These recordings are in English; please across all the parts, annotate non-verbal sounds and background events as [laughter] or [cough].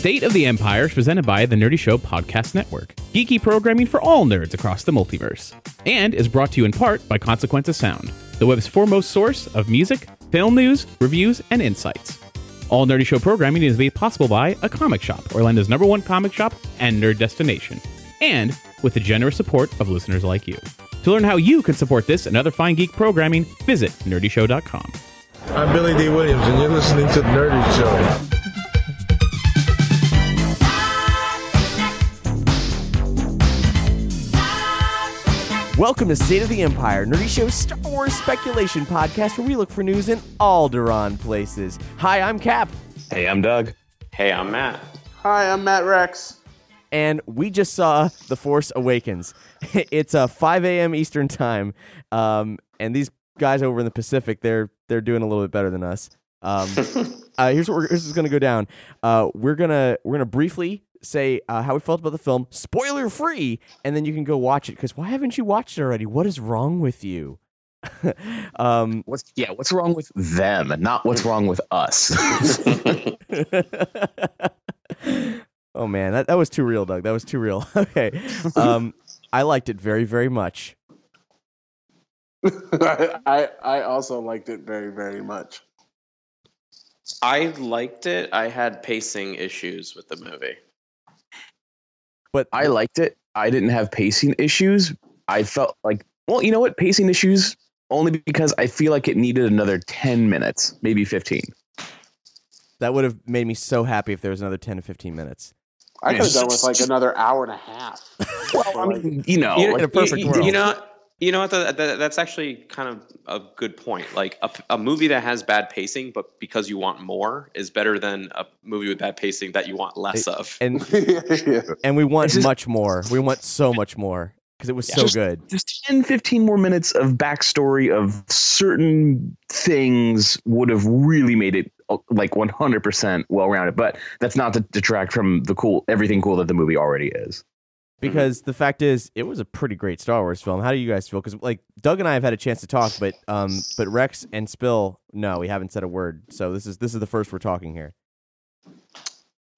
State of the Empire is presented by the Nerdy Show Podcast Network, geeky programming for all nerds across the multiverse, and is brought to you in part by Consequence of Sound, the web's foremost source of music, film news, reviews, and insights. All Nerdy Show programming is made possible by A Comic Shop, Orlando's number one comic shop and nerd destination, and with the generous support of listeners like you. To learn how you can support this and other fine geek programming, visit nerdyshow.com. I'm Billy Dee Williams, and you're listening to The Nerdy Show. Welcome to State of the Empire, Nerdy Show's Star Wars speculation podcast where we look for news in Alderaan places. Hi, I'm Cap, Hey, I'm Doug. Hey, I'm Matt. Hi, I'm Matt Rex. and we just saw The Force Awakens. [laughs] it's uh, 5 a.m. Eastern Time, um, and these guys over in the Pacific, they're they're doing a little bit better than us. Um, [laughs] uh, here's what we're, this is going to go down. Uh, we're gonna we're gonna briefly say uh, how we felt about the film, spoiler free, and then you can go watch it. Because why haven't you watched it already? What is wrong with you? [laughs] um, What's yeah? What's wrong with them, and not what's wrong with us? [laughs] oh man, that, that was too real, Doug. That was too real. [laughs] okay. Um, I liked it very, very much. I I also liked it very very much. I liked it. I had pacing issues with the movie. But I liked it. I didn't have pacing issues. I felt like, well, you know what? Pacing issues only because I feel like it needed another ten minutes, maybe fifteen. that would have made me so happy if there was another 10 to 15 minutes. I could have done with like another hour and a half. Well, I mean, you know, You, like, in a perfect you, world. you know, you know what? The, the, that's actually kind of a good point. Like a, a movie that has bad pacing, but because you want more, is better than a movie with bad pacing that you want less of. [laughs] And [laughs] yeah. and we want just- much more. We want so much more because it was so Just- good. just 10, 15 more minutes of backstory of certain things would have really made it uh, like 100% well-rounded. But that's not to detract from the cool, everything cool that the movie already is. Because the fact is, it was a pretty great Star Wars film. How do you guys feel? Because like Doug and I have had a chance to talk, but um, but Rex and Spill, no, we haven't said a word. So this is this is the first we're talking here.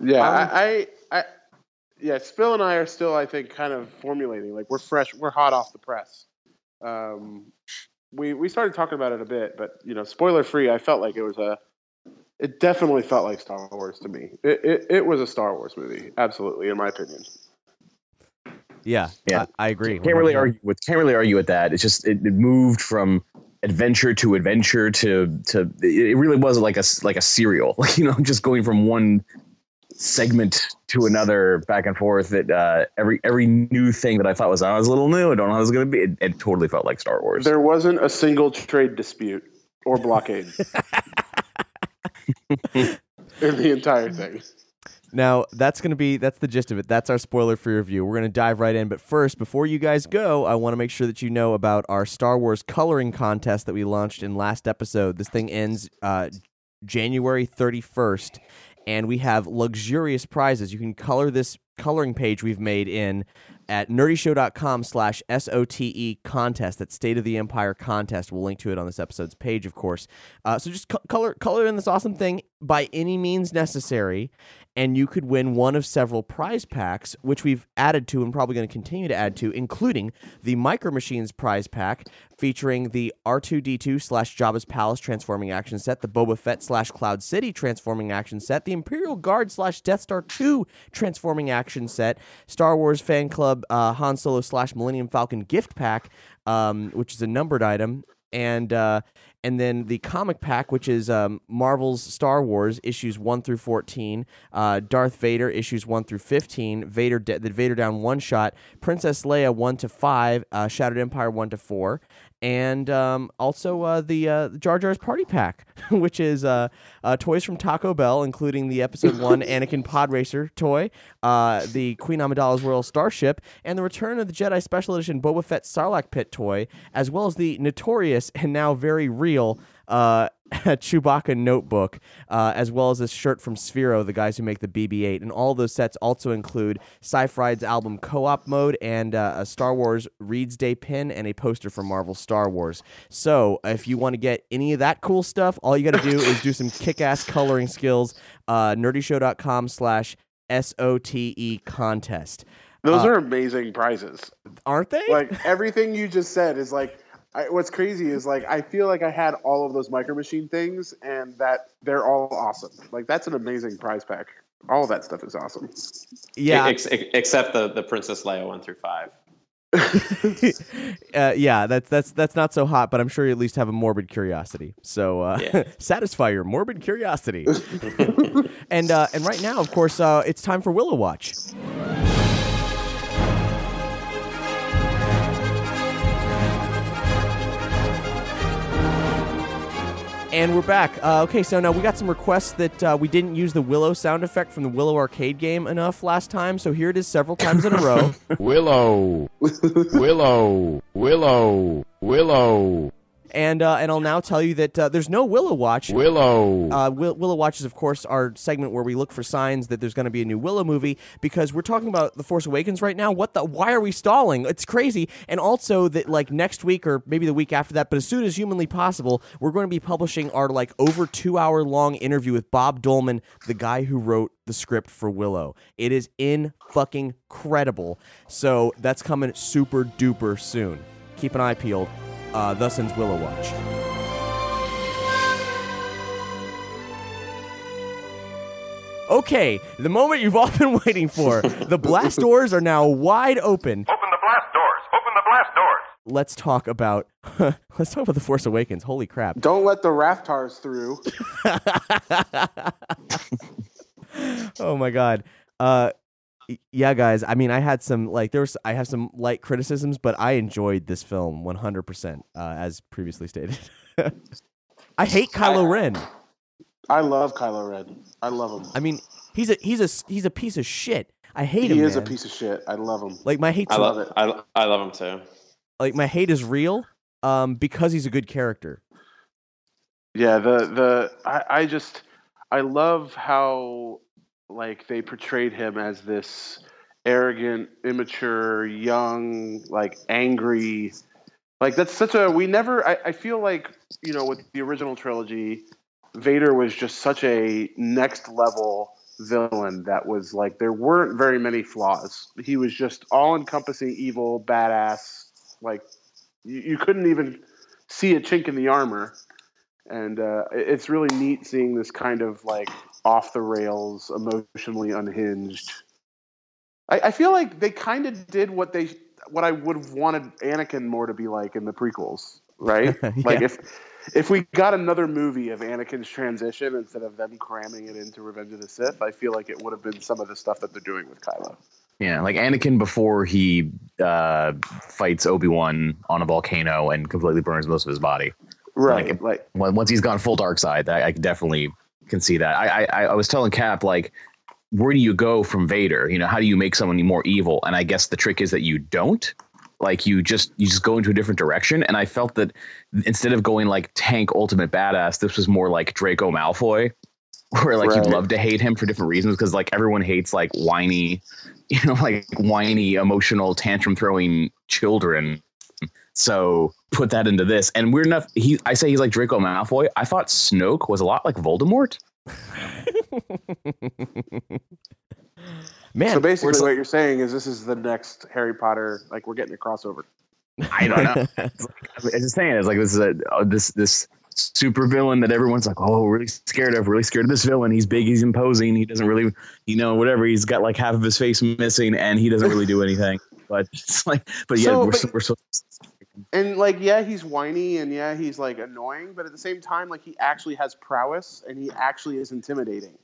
Yeah, Um, I, I, I, yeah. Spill and I are still, I think, kind of formulating. Like we're fresh, we're hot off the press. Um, we we started talking about it a bit, but you know, spoiler free. I felt like it was a. It definitely felt like Star Wars to me. It it, it was a Star Wars movie, absolutely, in my opinion. Yeah, Yeah. I, I agree. Can't really argue with can't really argue with that. It's just it, it moved from adventure to adventure to to it really was like a s- like a serial, [laughs] like you know, just going from one segment to another back and forth. that uh, every every new thing that I thought was I was a little new. I don't know how it was going to be. It, it totally felt like Star Wars. There wasn't a single trade dispute or blockade [laughs] in the entire thing. Now that's gonna be that's the gist of it. That's our spoiler free review. We're gonna dive right in, but first, before you guys go, I want to make sure that you know about our Star Wars coloring contest that we launched in last episode. This thing ends uh, January thirty first, and we have luxurious prizes. You can color this coloring page we've made in at nerdyshow.com slash S-O-T-E contest. That State of the Empire contest. We'll link to it on this episode's page, of course. Uh, so just co- color color in this awesome thing by any means necessary and you could win one of several prize packs, which we've added to and probably going to continue to add to, including the Micro Machines prize pack featuring the R2D2 slash Jabba's Palace transforming action set, the Boba Fett slash Cloud City transforming action set, the Imperial Guard slash Death Star 2 transforming action set, Star Wars Fan Club uh, Han Solo slash Millennium Falcon gift pack, um, which is a numbered item, and uh, and then the comic pack, which is um, Marvel's Star Wars issues one through fourteen, uh, Darth Vader issues one through fifteen, Vader de- the Vader Down one shot, Princess Leia one to five, uh, Shattered Empire one to four, and um, also uh, the uh, Jar Jar's Party Pack, [laughs] which is uh, uh, toys from Taco Bell, including the Episode One [laughs] Anakin Pod Racer toy, uh, the Queen Amidala's Royal Starship, and the Return of the Jedi Special Edition Boba Fett Sarlacc Pit toy, as well as the notorious and now very real. Uh, [laughs] Chewbacca notebook, uh, as well as this shirt from Sphero, the guys who make the BB-8, and all those sets also include Sci-Fried's album Co-op mode and uh, a Star Wars Reads Day pin and a poster from Marvel Star Wars. So if you want to get any of that cool stuff, all you got to do is do some kick-ass coloring skills. Uh, nerdyshow.com slash S-O-T-E contest. Those Uh, are amazing prizes. Aren't they? Like everything you just said is like. I, what's crazy is like I feel like I had all of those micro machine things, and that they're all awesome. Like that's an amazing prize pack. All of that stuff is awesome. yeah. Ex- ex- except the the Princess Leia one through five. [laughs] [laughs] uh, yeah, that's that's that's not so hot, but I'm sure you at least have a morbid curiosity. So uh, Yeah. [laughs] satisfy your morbid curiosity. and uh, and right now, of course, uh, it's time for Willow Watch. And we're back. Uh, okay, so now we got some requests that uh, we didn't use the Willow sound effect from the Willow arcade game enough last time, so here it is several times in a row. [laughs] [laughs] Willow. Willow. Willow. Willow. And uh, and I'll now tell you that uh, there's no Willow Watch. Willow. Uh, Will- Willow Watch is, of course, our segment where we look for signs that there's going to be a new Willow movie because we're talking about The Force Awakens right now. What the? Why are we stalling? It's crazy. And also that, like, next week or maybe the week after that, but as soon as humanly possible, we're going to be publishing our, like, over two hour long interview with Bob Dolman, the guy who wrote the script for Willow. It is in fucking credible. So that's coming super duper soon. Keep an eye peeled. Uh, thus ends Willow Watch. Okay, the moment you've all [laughs] been waiting for. The blast [laughs] doors are now wide open. Open the blast doors! Open the blast doors! Let's talk about [laughs] let's talk about the Force Awakens. Holy crap. Don't let the Rathtars through. oh my god. Uh y- yeah, guys. I mean, I had some like there was I have some light criticisms, but I enjoyed this film 100% uh, as previously stated. [laughs] I hate Kylo Ren. I love Kylo Ren. I love him. I mean, he's a he's a he's a piece of shit. I hate him. he is a piece of shit. I love him. Like my hate I love love it. I, I love him too. like my hate is real um because he's a good character. Yeah, the the I, I just I love how like they portrayed him as this arrogant, immature, young, like angry. Like that's such a we never I, I feel like, you know, with the original trilogy, Vader was just such a next level villain that was like there weren't very many flaws. He was just all encompassing evil, badass, like you, you couldn't even see a chink in the armor and uh, it's really neat seeing this kind of like off the rails, emotionally unhinged. I, I feel like they kind of did what they what I would have wanted Anakin more to be like in the prequels, right? [laughs] Like if if we got another movie of Anakin's transition instead of them cramming it into Revenge of the Sith, I feel like it would have been some of the stuff that they're doing with Kylo. Yeah, like Anakin before he uh, fights Obi Wan on a volcano and completely burns most of his body. Right. Like- Like, Once he's gone full dark side, I, I definitely can see that. I, I I was telling Cap like, where do you go from Vader? You know, how do you make someone more evil? And I guess the trick is that you don't. Like you just you just go into a different direction. And I felt that instead of going like tank ultimate badass, this was more like Draco Malfoy, [laughs] where like Right. you'd love to hate him for different reasons because like everyone hates like whiny, [laughs] you know, like whiny, emotional, tantrum throwing children. So put that into this, and weird enough, he I say he's like Draco Malfoy. I thought Snoke was a lot like Voldemort. [laughs] Man, so basically, where's- what you're saying is this is the next Harry Potter. Like we're getting a crossover. I don't know. [laughs] I'm just saying, it's like this is a uh, this this super villain that everyone's like, oh, really scared of, really scared of this villain. He's big, he's imposing, he doesn't really, you know, whatever. He's got like half of his face missing, and he doesn't really do anything. But it's like, but yeah, So, we're but- so, we're so and like yeah he's whiny and yeah he's like annoying but at the same time like he actually has prowess and he actually is intimidating.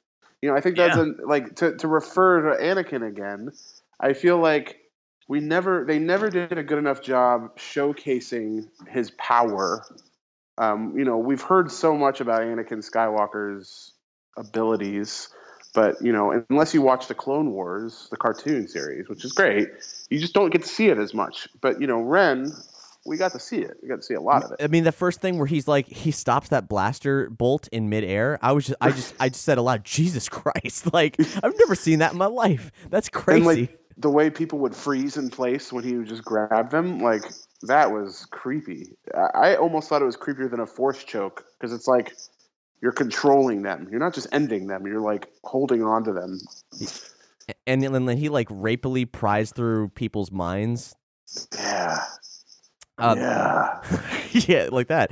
You know i think that's Yeah. a, like to, to refer to anakin again i feel like we never they never did a good enough job showcasing his power. Um, you know we've heard so much about anakin skywalker's abilities but you know unless you watch the clone wars the cartoon series which is great you just don't get to see it as much. But you know ren we got to see it we got to see a lot of it I mean, the first thing where he's like, he stops that blaster bolt in midair. I was just, I just, I just said aloud, Jesus [laughs] Christ! Like, I've never seen that in my life. That's crazy. and like the way people would freeze in place when he would just grab them like that was creepy i, I almost thought it was creepier than a force choke because it's like you're controlling them you're not just ending them you're like holding on to them and then then he like rapily pries through people's minds. yeah Uh, yeah [laughs] yeah, like that.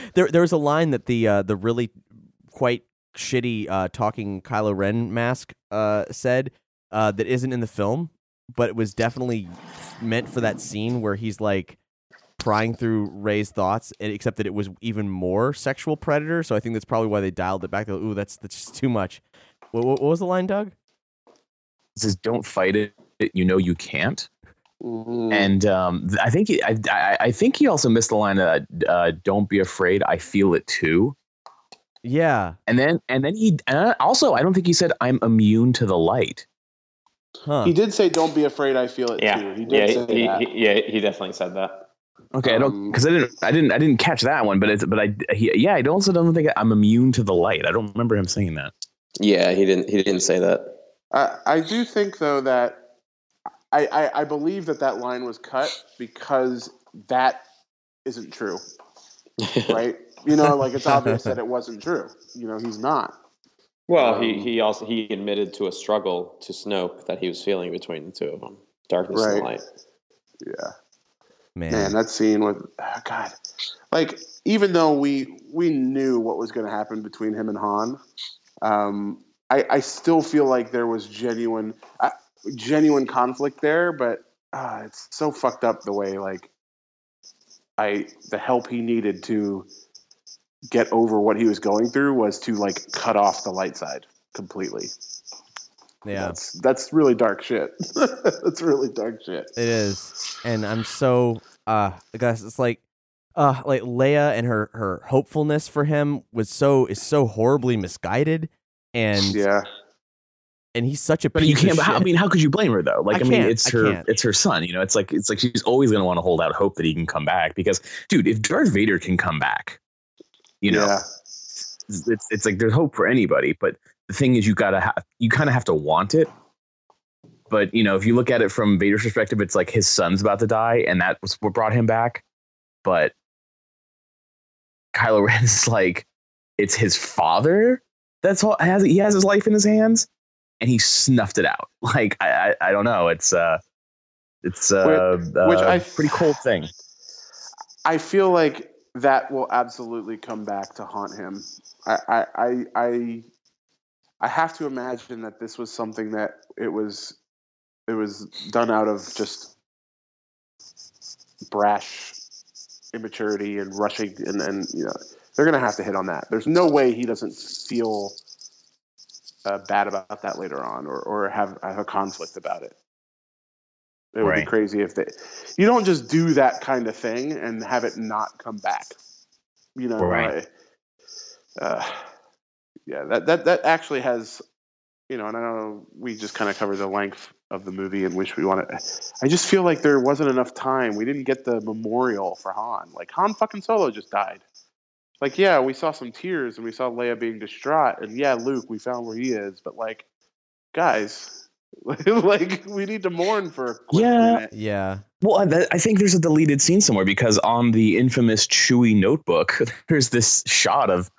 [laughs] there, there was a line that the uh, the really quite shitty uh, talking Kylo Ren mask uh, said uh, that isn't in the film, but it was definitely meant for that scene where he's like prying through Rey's thoughts, and- except that it was even more sexual predator. So I think that's probably why they dialed it back. They're like, Ooh, that's that's just too much. What, what, what was the line, Doug? It says, "Don't fight it. You know you can't." Mhm. And um, I think he, I, I, I think he also missed the line. Uh, uh, "Don't be afraid. I feel it too." Yeah, And then and then he uh, also I don't think he said I'm immune to the light. huh? he did say don't be afraid i feel it Yeah, too he did yeah, say he, that. he, yeah, he definitely said that. Okay, I don't Um, because I didn't I didn't I didn't catch that one, but it's but I he, yeah I also don't think I'm immune to the light. I don't remember him saying that. Yeah, he didn't. He didn't say that. I, I do think though that I, I, I believe that that line was cut because that isn't true, [laughs] right? you know, like it's obvious that it wasn't true. You know, he's not. well, he, Um, he also he admitted to a struggle to Snoke that he was feeling between the two of them, darkness and light. Yeah, Man, man, that scene with ah, God, like even though we we knew what was going to happen between him and Han, um, I I still feel like there was genuine uh, genuine conflict there, but uh, it's so fucked up the way like I the help he needed to get over what he was going through was to like cut off the light side completely. yeah. That's that's really dark shit. [laughs] that's really dark shit. It is, and I'm so uh, I guess it's like uh, like Leia and her her hopefulness for him was so is so horribly misguided, and Yeah. And he's such a But piece you can't. of But how, I mean, how could you blame her though? Like, I I, mean, can't, it's I her. can't. It's her son. You know, it's like it's like she's always going to want to hold out hope that he can come back because, dude, if Darth Vader can come back, you know, yeah. it's it's like there's hope for anybody. But the thing is, you gotta have you kind of have to want it. But you know, if you look at it from Vader's perspective, it's like his son's about to die, and that was what brought him back. But Kylo [laughs] Ren's like, it's his father. That's all. Has he has his life in his hands, and he snuffed it out. [laughs] Like I I, I don't know. It's uh, it's uh, which uh, I- pretty cold thing. I feel like that will absolutely come back to haunt him. I, I, I, I, I have to imagine that this was something that it was, it was done out of just brash immaturity and rushing, and and you know they're gonna have to hit on that. There's no way he doesn't feel uh, bad about that later on, or or have have a conflict about it. It would be crazy if they. You don't just do that kind of thing and have it not come back. You know, Right. I- uh, yeah, that that that actually has, you know, and I know we just kind of covered the length of the movie and wish we wanted. I just feel like there wasn't enough time. We didn't get the memorial for Han. Like Han fucking Solo just died. Like yeah, we saw some tears and we saw Leia being distraught, and yeah, Luke, we found where he is, but like, guys. [laughs] like we need to mourn for a quick Yeah. minute. yeah, Well, I, I think there's a deleted scene somewhere because on the infamous Chewie notebook, [laughs] there's this shot of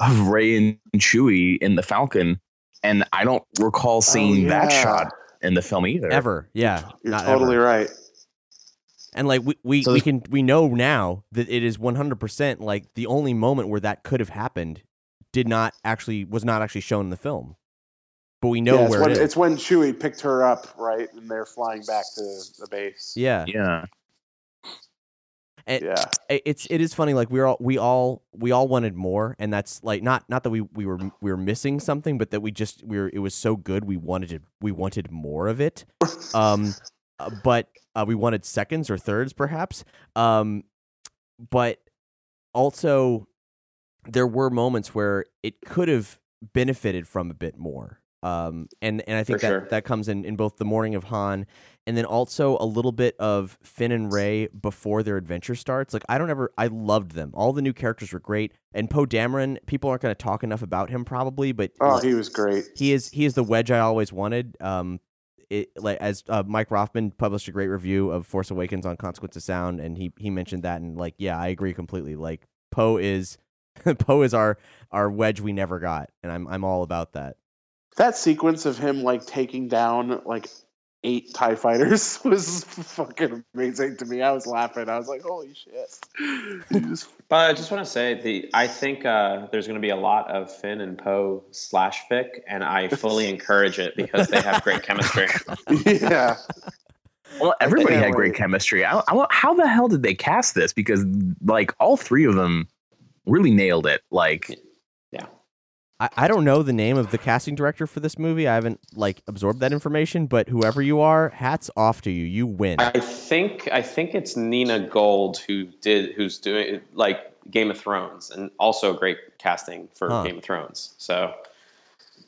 of Rey and Chewie in the Falcon, and I don't recall seeing oh, that Oh, yeah. shot in the film either. ever, yeah, You're not totally ever. right. And like we we, So we can we know now that it is 100 percent like the only moment where that could have happened did not actually was not actually shown in the film, but we know yeah, it's where when, it is. it's when Chewie picked her up, right, and they're flying back to the base. yeah, Yeah. And Yeah. it's it is funny. Like we're all we all we all wanted more, and that's like not not that we we were we were missing something, but that we just we were it was so good we wanted to, we wanted more of it. Um, uh, but uh, we wanted seconds or thirds perhaps. Um, but also there were moments where it could have benefited from a bit more. Um, and and I think For that sure. that comes in in both the morning of Han, and then also a little bit of Finn and Rey before their adventure starts. Like I don't ever, I loved them. All the new characters were great, and Poe Dameron. People aren't going to talk enough about him probably, but Oh, he was great. he is he is the wedge I always wanted. Um, it like as uh, Mike Roffman published a great review of Force Awakens on Consequence of Sound, and he he mentioned that, and like yeah, I agree completely. Like Poe is [laughs] Poe is our our wedge we never got, and I'm I'm all about that. That sequence of him like taking down like eight Tie fighters [laughs] was fucking amazing to me. I was laughing. I was like, "Holy shit!" [laughs] But I just want to say the I think uh, there's going to be a lot of Finn and Poe slash Fic, and I fully [laughs] encourage it because they have great chemistry. yeah, Well, everybody had great chemistry. I, I, how the hell did they cast this? Because like all three of them really nailed it. Like I, I don't know the name of the casting director for this movie. I haven't like absorbed that information, but whoever you are, hats off to you. You win. I think I think it's Nina Gold who did who's doing like Game of Thrones and also great casting for Huh. Game of Thrones. So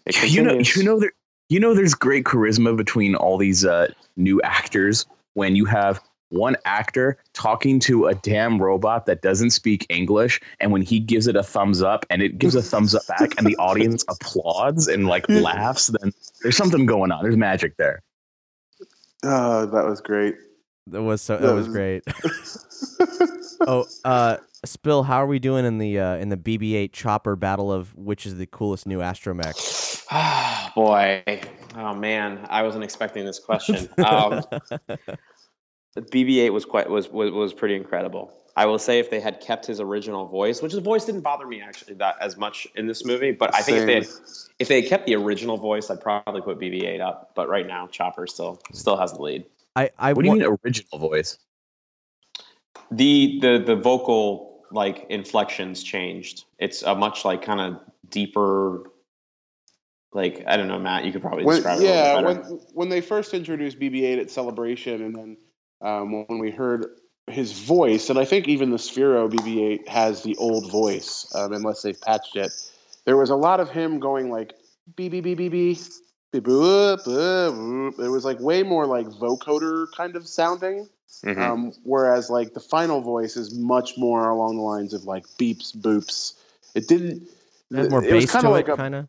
Yeah, you know, you know, there, you know, there's great charisma between all these uh, new actors when you have one actor talking to a damn robot that doesn't speak English, and when he gives it a thumbs up and it gives a thumbs up back, and the audience [laughs] applauds and like laughs, then there's something going on. There's magic there. oh, that was great. That was so. That That was was- great. [laughs] oh, uh, Spill, how are we doing in the uh, in the BB-8 chopper battle of which is the coolest new astromech? Ah, [sighs] boy. Oh man, I wasn't expecting this question. [laughs] Um, the BB-8 was quite was, was was pretty incredible. I will say if they had kept his original voice, which his voice didn't bother me actually that as much in this movie, but I think if they had, if they had kept the original voice, I'd probably put BB-8 up. But right now, Chopper still still has the lead. I I What do you mean original voice? The the the vocal like inflections changed. It's a much like kind of deeper. Like I don't know, Matt. You could probably when, describe yeah, it a little bit when when they first introduced BB-8 at Celebration, and then um, when we heard his voice, and I think even the Sphero BB-8 has the old voice, um, unless they've patched it. There was a lot of him going like beep beep beep beep beep. beep, boop, boop, boop. It was like way more like vocoder kind of sounding, Mhm. um, whereas like the final voice is much more along the lines of like beeps boops. It didn't. it has more it was bass kinda to like it, a kind of.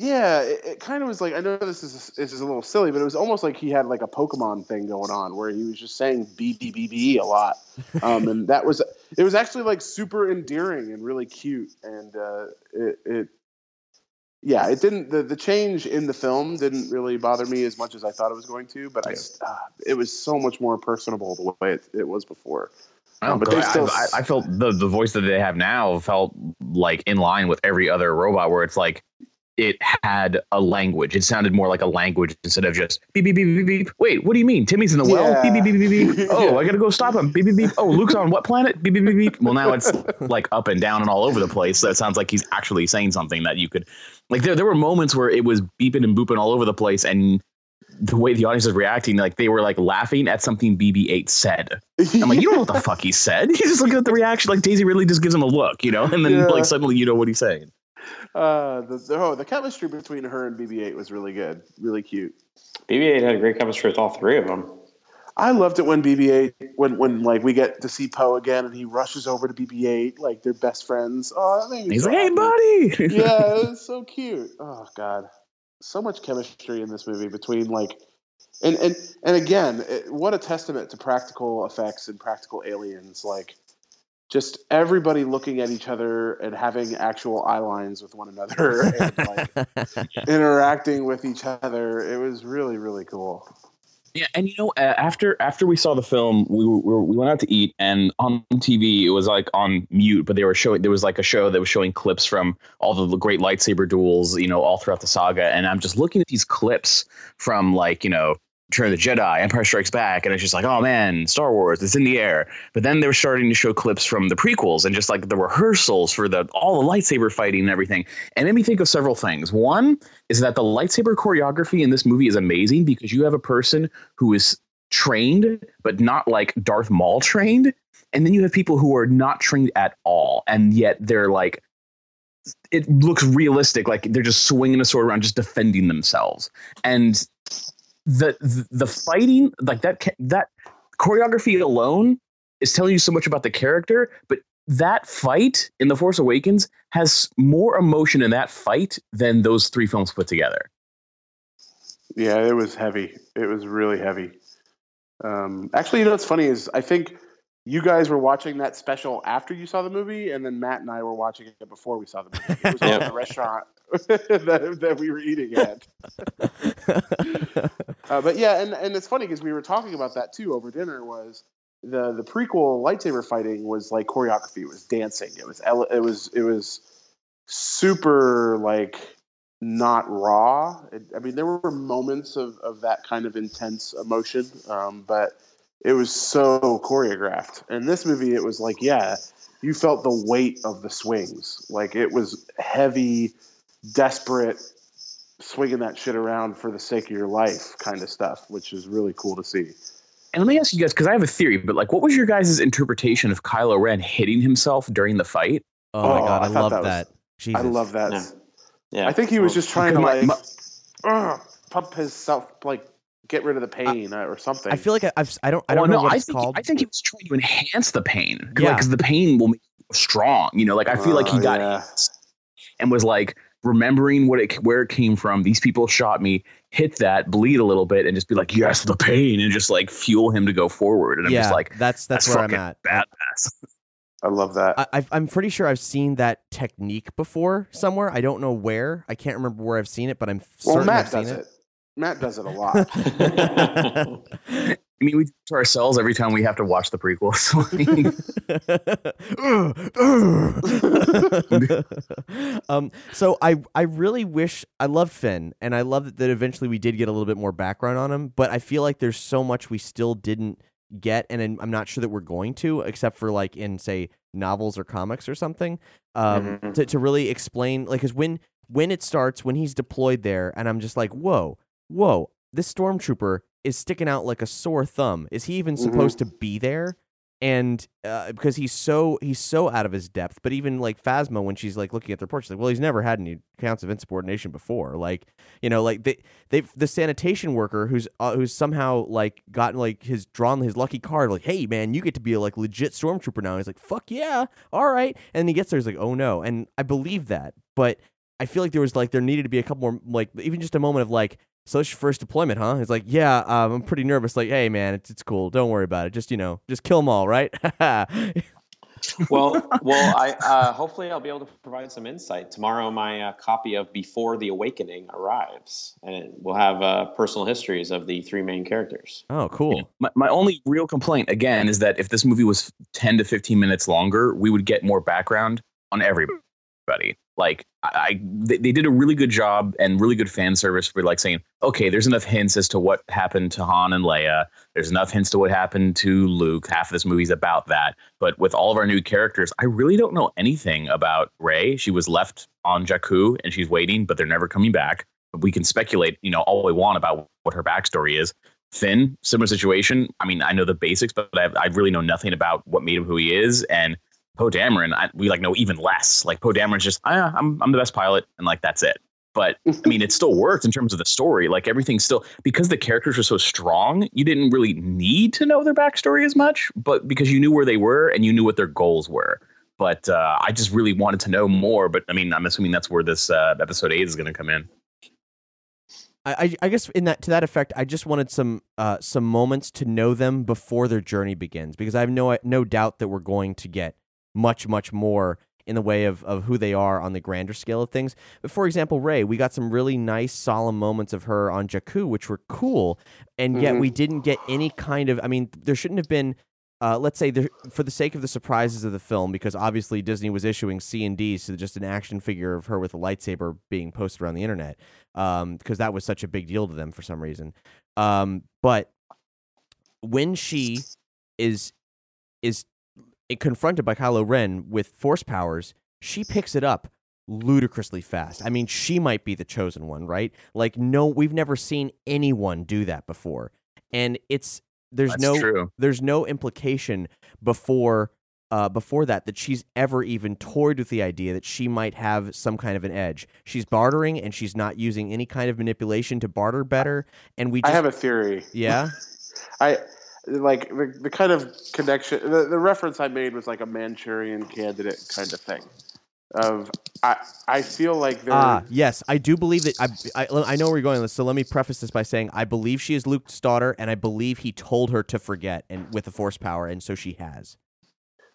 Yeah, it, it kind of was like I know this is this is a little silly, but it was almost like he had like a Pokemon thing going on where he was just saying B B B B a lot, [laughs] um, and that was it was actually like super endearing and really cute, and uh, it, it yeah, it didn't the the change in the film didn't really bother me as much as I thought it was going to, but I s- uh, it was so much more personable the way it, it was before. Oh, but God, they still- I, I felt the the voice that they have now felt like in line with every other robot, where it's like it had a language. It sounded more like a language instead of just beep beep beep beep beep. Wait, what do you mean? Timmy's in the well? Yeah. Beep beep beep beep beep. Oh. I gotta go stop him. Beep beep beep. Oh, Luke's on what planet? Beep beep beep beep. Well, now it's like up and down and all over the place. So it sounds like he's actually saying something that you could like. There there were moments where it was beeping and booping all over the place, and the way the audience was reacting, like they were like laughing at something BB-8 said. I'm like, you don't know what the fuck he said. [laughs] He's just looking at the reaction. Like Daisy really just gives him a look, you know, and then Yeah. like suddenly you know what he's saying. Uh, the, the, oh, the chemistry between her and BB-8 was really good, really cute. BB-8 had a great chemistry with all three of them. I loved it when BB-8 when when like we get to see Poe again and he rushes over to BB-8 like they're best friends. Oh, that made me He's so like, hey, buddy. [laughs] yeah, it was so cute. Oh god, so much chemistry in this movie between like, and and and again, it, what a testament to practical effects and practical aliens. Like, just everybody looking at each other and having actual eye lines with one another [laughs] and like [laughs] interacting with each other. It was really really cool. Yeah, and you know, after after we saw the film, we were, we went out to eat, and on TV it was like on mute, but they were showing there was like a show that was showing clips from all the great lightsaber duels, you know, all throughout the saga, and I'm just looking at these clips from like you know Return the Jedi, Empire Strikes Back, and it's just like, oh man, Star Wars, it's in the air. But then they were starting to show clips from the prequels and just like the rehearsals for the all the lightsaber fighting and everything. And it made me think of several things. One is that the lightsaber choreography in this movie is amazing because you have a person who is trained, but not like Darth Maul trained. And then you have people who are not trained at all, and yet they're like it looks realistic like they're just swinging a sword around just defending themselves and the the, the fighting like that that choreography alone is telling you so much about the character but that fight in the force awakens has more emotion in that fight than those three films put together Yeah, it was heavy. It was really heavy. Um, actually, you know what's funny is I think you guys were watching that special after you saw the movie, and then Matt and I were watching it before we saw the movie. It was all [laughs] in the restaurant [laughs] that, that we were eating at. [laughs] Uh, but yeah, and, and it's funny because we were talking about that too over dinner. Was the the prequel lightsaber fighting was like choreography, it was dancing, it was it was it was super like not raw. It, I mean, there were moments of, of that kind of intense emotion, um, but it was so choreographed. And this movie, it was like, yeah, you felt the weight of the swings. Like it was heavy, desperate, swinging that shit around for the sake of your life kind of stuff, which is really cool to see. and let me ask you guys because i have a theory but like what was your guys' interpretation of kylo ren hitting himself during the fight Oh, my Oh, god, I, I love that was- that. Jesus. I love that. Yeah. Yeah. I think he was just trying to Because like my- ugh, pump himself, like get rid of the pain uh, or something. I feel like I- I've I don't I don't know no, what I it's think called. I think he was trying to enhance the pain. Yeah. because the pain will make you strong. You know, like I feel like he Oh, got yeah. and was like remembering what it where it came from. These people shot me, hit that, bleed a little bit, and just be like, yes, the pain, and just like fuel him to go forward. And I'm yeah, just like, that's that's, that's where I'm at. badass. [laughs] I love that. I, I've- I'm pretty sure I've seen that technique before somewhere. I don't know where. I can't remember where I've seen it, but I'm well, certain Matt I've seen does it. it. Matt does it a lot. [laughs] [laughs] I mean, we do it to ourselves every time we have to watch the prequels. [laughs] So I [laughs] um, so I I really wish I loved Finn, and I love that, that eventually we did get a little bit more background on him. But I feel like there's so much we still didn't get, and I'm- I'm not sure that we're going to, except for like in say novels or comics or something, um, Mhm. to to really explain like because when when it starts when he's deployed there, and I'm just like whoa whoa this stormtrooper is sticking out like a sore thumb. Is he even supposed to be there? and uh, because he's so he's so out of his depth. But even like Phasma, when she's like looking at the report, she's like, "Well, he's never had any counts of insubordination before." Like, you know, like they they the sanitation worker who's uh, who's somehow like gotten like his drawn his lucky card, like, "Hey, man, you get to be a like legit stormtrooper now." And he's like, "Fuck yeah, all right." And he gets there, he's like, "Oh no," and I believe that, but I feel like there was like there needed to be a couple more like even just a moment of like. So it's your first deployment, huh? It's like, yeah, um, I'm pretty nervous. Like, hey, man, it's it's cool. Don't worry about it. Just you know, just kill them all, right? [laughs] well, well, I uh, hopefully I'll be able to provide some insight tomorrow. My uh, copy of Before the Awakening arrives, and we'll have uh, personal histories of the three main characters. oh, cool. my, my only real complaint again is that if this movie was 10 to 15 minutes longer, we would get more background on everybody. Like I, they, they did a really good job and really good fan service for like saying, okay, there's enough hints as to what happened to Han and Leia. There's enough hints to what happened to Luke. Half of this movie's about that. But with all of our new characters, I really don't know anything about Rey. She was left on Jakku and she's waiting, but they're never coming back. But we can speculate, you know, all we want about what her backstory is. Finn, similar situation. I mean, I know the basics, but I, I really know nothing about what made him who he is. And Poe Dameron, I, we like know even less. Like Poe Dameron's just, ah, I'm I'm the best pilot, and like that's it. But I mean, it still worked in terms of the story. Like everything's still because the characters are so strong, you didn't really need to know their backstory as much, but because you knew where they were and you knew what their goals were. But uh, I just really wanted to know more. But I mean, I'm assuming that's where this uh, episode eight is going to come in. I, I I guess in that to that effect, I just wanted some uh some moments to know them before their journey begins because I have no no doubt that we're going to get much much more in the way of, of who they are on the grander scale of things. But for example, Rey, we got some really nice solemn moments of her on Jakku, which were cool, and yet Mhm. we didn't get any kind of. I mean, there shouldn't have been uh, let's say there, for the sake of the surprises of the film, because obviously Disney was issuing C and D, so just an action figure of her with a lightsaber being posted around the internet, um, because that was such a big deal to them for some reason. Um, but when she is is confronted by Kylo Ren with force powers, she picks it up ludicrously fast. I mean, she might be the chosen one, right? Like, no, we've never seen anyone do that before, and it's there's That's no true. there's no implication before uh, before that that she's ever even toyed with the idea that she might have some kind of an edge. She's bartering and she's not using any kind of manipulation to barter better. And we I just have a theory. yeah [laughs] I like the, the kind of connection. The, the reference I made was like a Manchurian candidate kind of thing. Of I I feel like there. ah yes I do believe that I, I I know where you're going with this. So let me preface this by saying I believe she is Luke's daughter and I believe he told her to forget and with the force power and so she has.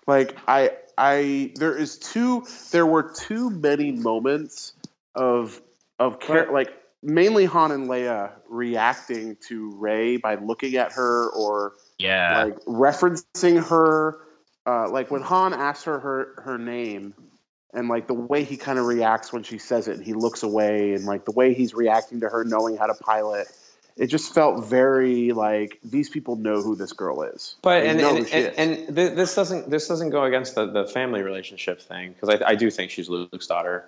like i i there is too there were too many moments of of char- like mainly han and leia reacting to rey by looking at her or Yeah. like referencing her uh, like when han asks her her her name and like the way he kind of reacts when she says it and he looks away and like the way he's reacting to her knowing how to pilot it just felt very like these people know who this girl is But They and and, and, is. and th- this doesn't this doesn't go against the, the family relationship thing because I, I do think she's Luke's daughter.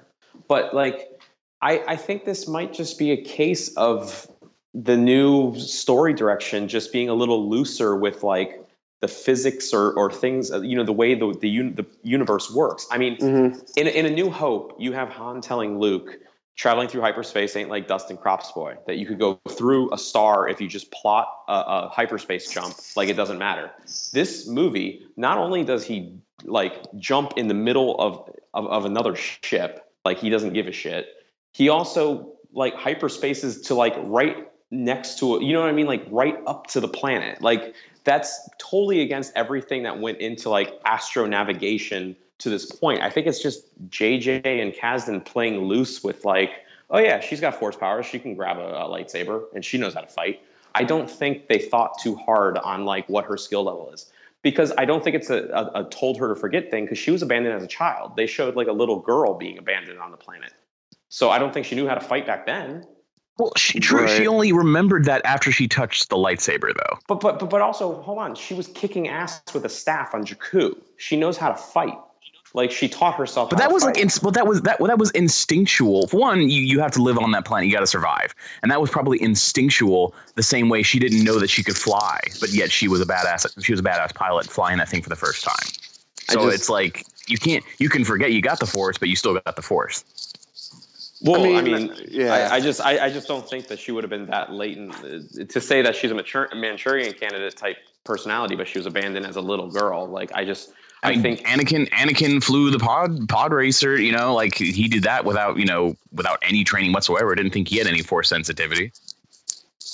But like I I think this might just be a case of the new story direction just being a little looser with like the physics or, or things uh, you know the way the the, un, the universe works. I mean, Mhm. in in a New Hope, you have Han telling Luke traveling through hyperspace ain't like dust and crops boy that you could go through a star if you just plot a, a hyperspace jump like it doesn't matter this movie not only does he like jump in the middle of of, of another ship like he doesn't give a shit he also like hyperspaces to like right next to you know what i mean like right up to the planet like that's totally against everything that went into like astro navigation to this point. I think it's just JJ and Kasdan playing loose with like, oh yeah, she's got force powers. She can grab a, a lightsaber and she knows how to fight. I don't think they thought too hard on like what her skill level is because I don't think it's a, a, a told her to forget thing because she was abandoned as a child. They showed like a little girl being abandoned on the planet. So I don't think she knew how to fight back then. Well, she true. Right. She only remembered that after she touched the lightsaber, though. But but but but also, hold on. She was kicking ass with a staff on Jakku. She knows how to fight. Like she taught herself. But how that to was like, fight. ins- well, that was that. Well, that was instinctual. For one, you you have to live on that planet. You got to survive, and that was probably instinctual. The same way she didn't know that she could fly, but yet she was a badass. She was a badass pilot flying that thing for the first time. So just- it's like you can't. You can forget you got the force, but you still got the force. Well, I I mean, mean, yeah. I, I just, I, I just don't think that she would have been that latent uh, to say that she's a mature, Manchurian candidate type personality, but she was abandoned as a little girl. Like, I just, I, I, mean, think, Anakin Anakin flew the pod pod racer. You know, like he did that without you know without any training whatsoever. Didn't think he had any force sensitivity.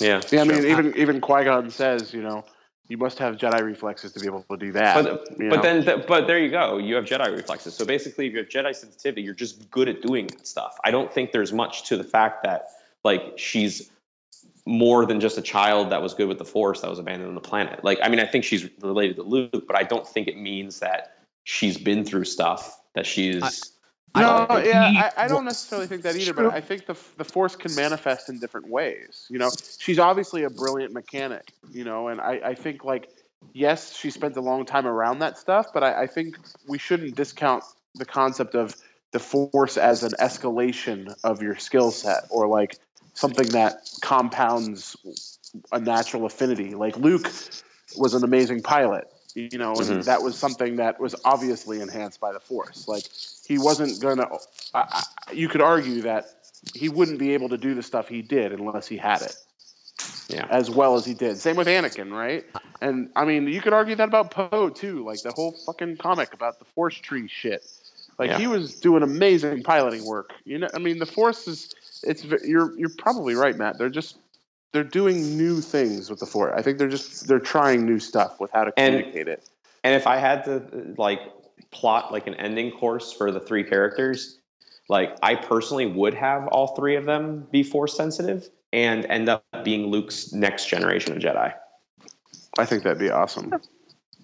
yeah, Yeah, I sure. mean, even even Qui Gon says, you know, you must have Jedi reflexes to be able to do that. but you but then, th- but there you go. You have Jedi reflexes. So basically, if you have Jedi sensitivity, you're just good at doing that stuff. I don't think there's much to the fact that like she's more than just a child that was good with the Force that was abandoned on the planet. Like, I mean, I think she's related to Luke, but I don't think it means that she's been through stuff that she's. No, I- yeah, I, I don't necessarily think that either. But I think the the Force can manifest in different ways. You know, she's obviously a brilliant mechanic. You know, and I, I think like yes, she spent a long time around that stuff, but I, I think we shouldn't discount the concept of the Force as an escalation of your skill set or like something that compounds a natural affinity. Like Luke was an amazing pilot, you know, and Mhm. that was something that was obviously enhanced by the Force. Like he wasn't gonna. I, you could argue that he wouldn't be able to do the stuff he did unless he had it Yeah. as well as he did. Same with Anakin, right? And I mean, you could argue that about Poe too, like the whole fucking comic about the Force tree shit. Like Yeah. he was doing amazing piloting work. You know, I mean, the Force is. It's you're you're probably right, Matt. They're just they're doing new things with the Force. I think they're just they're trying new stuff with how to And- communicate it. And if I had to like plot like an ending course for the three characters, like I personally would have all three of them be force sensitive and end up being Luke's next generation of Jedi. I think that'd be awesome.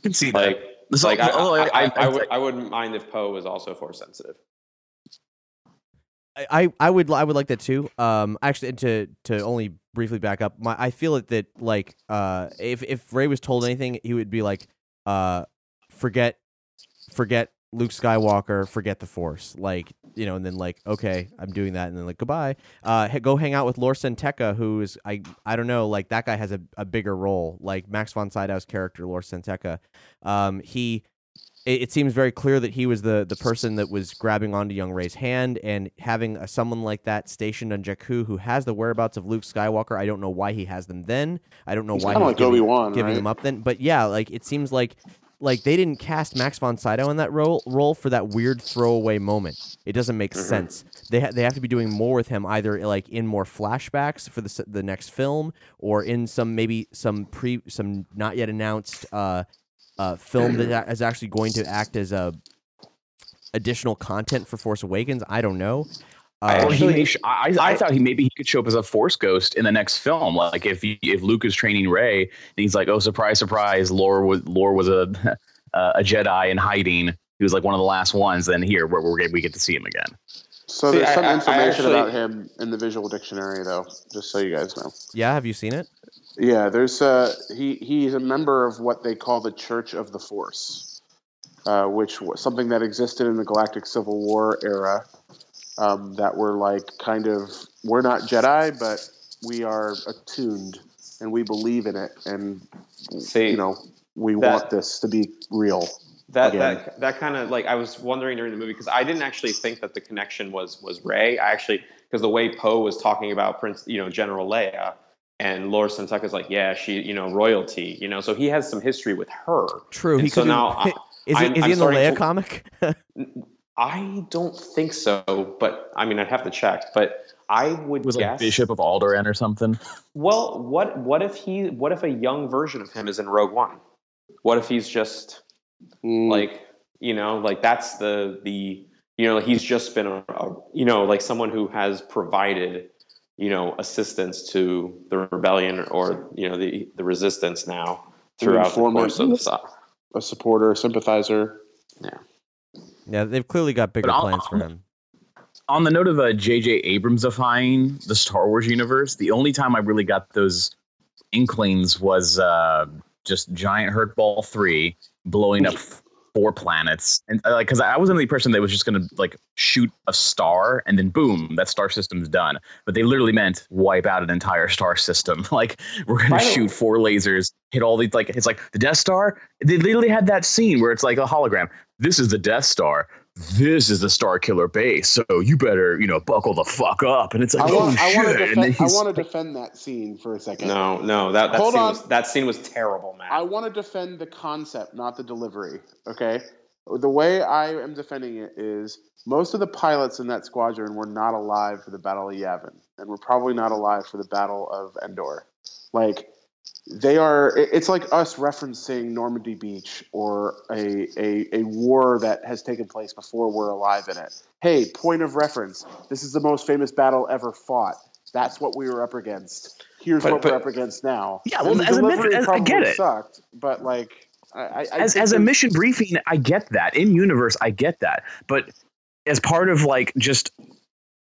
can see that. Like, So- like I, oh, I, I, I- I would, I wouldn't mind if Poe was also force sensitive. I, I I would I would like that too. Um, actually, to to only briefly back up, my I feel it that like uh, if if Rey was told anything, he would be like, uh, forget, forget Luke Skywalker, forget the Force, like you know, and then like okay, I'm doing that, and then like goodbye. Uh, go hang out with Lor San Tekka, who is I I don't know, like that guy has a, a bigger role, like Max von Sydow's character, Lor San Tekka. Um, he it, it seems very clear that he was the the person that was grabbing onto young Rey's hand and having a, someone like that stationed on Jakku who has the whereabouts of Luke Skywalker. I don't know why he has them then. I don't know He's why he's like giving, Obi-Wan, giving right? them up then. But yeah, like it seems like like they didn't cast Max von Sydow in that role role for that weird throwaway moment. It doesn't make Mm-hmm. sense. They ha- they have to be doing more with him either like in more flashbacks for the the next film or in some maybe some pre some not yet announced uh uh film that [clears throat] is actually going to act as a additional content for Force Awakens. I don't know. I Uh, Or he Actually, may sh- I, I, I- thought he maybe he could show up as a Force ghost in the next film. Like if he, if Luke is training Rey, and he's like, "Oh, surprise, surprise! Lor was Lor was a [laughs] uh, a Jedi in hiding. He was like one of the last ones. Then here, we're, we're we get to see him again. So See, there's some I- I information actually- about him in the visual dictionary, though, just so you guys know. yeah, have you seen it? Yeah, there's uh he he's a member of what they call the Church of the Force, uh, which was something that existed in the Galactic Civil War era. Um, that were like kind of we're not Jedi, but we are attuned and we believe in it, and See, you know we that- want this to be real. That again. that that kind of like I was wondering during the movie because I didn't actually think that the connection was was Rey. I actually because the way Poe was talking about Prince, you know, General Leia, and Lor San Tekka's like, yeah, she, you know, royalty, you know, so he has some history with her. True. And he so could. now I- [laughs] is he, I'm- is I'm he in the starting Leia to- comic? [laughs] I don't think so, but I mean, I'd have to check. But I would He was guess. like Bishop of Alderaan or something. Well, what what if he? What if a young version of him is in Rogue One? What if he's just Mm, like you know like that's the the you know he's just been a, a you know like someone who has provided you know assistance to the rebellion or you know the the resistance now throughout the Informant. course of the so- a supporter, sympathizer. yeah, Yeah, they've clearly got bigger I'll- plans for him. On the note of uh, J.J. Abramsifying the Star Wars universe, the only time I really got those inklings was uh, just Giant Hurt Ball three blowing up [laughs] four planets, and uh, like because I was under the person that was just gonna like shoot a star and then boom, that star system's done. But they literally meant wipe out an entire star system. [laughs] like we're gonna By shoot four lasers, hit all these like it's like the Death Star. They literally had that scene where it's like a hologram. This is the Death Star. This is the Star Killer base. So you better, you know, buckle the fuck up. And it's like, I oh want, I shit. want to and defend. I want to defend that scene for a second. no no that that Hold scene on. was that scene was terrible man I want to defend the concept, not the delivery. Okay. The way I am defending it is most of the pilots in that squadron were not alive for the Battle of Yavin, and were probably not alive for the Battle of Endor. Like they are. It's like us referencing Normandy Beach or a, a a war that has taken place before we're alive in it. Hey, point of reference. This is the most famous battle ever fought. That's what we were up against. Here's But- what but- we're up against now. Yeah, well, as a myth- as- I get it. Sucked, but like, I, I, as as a mission briefing, I get that. In universe, I get that. But as part of like just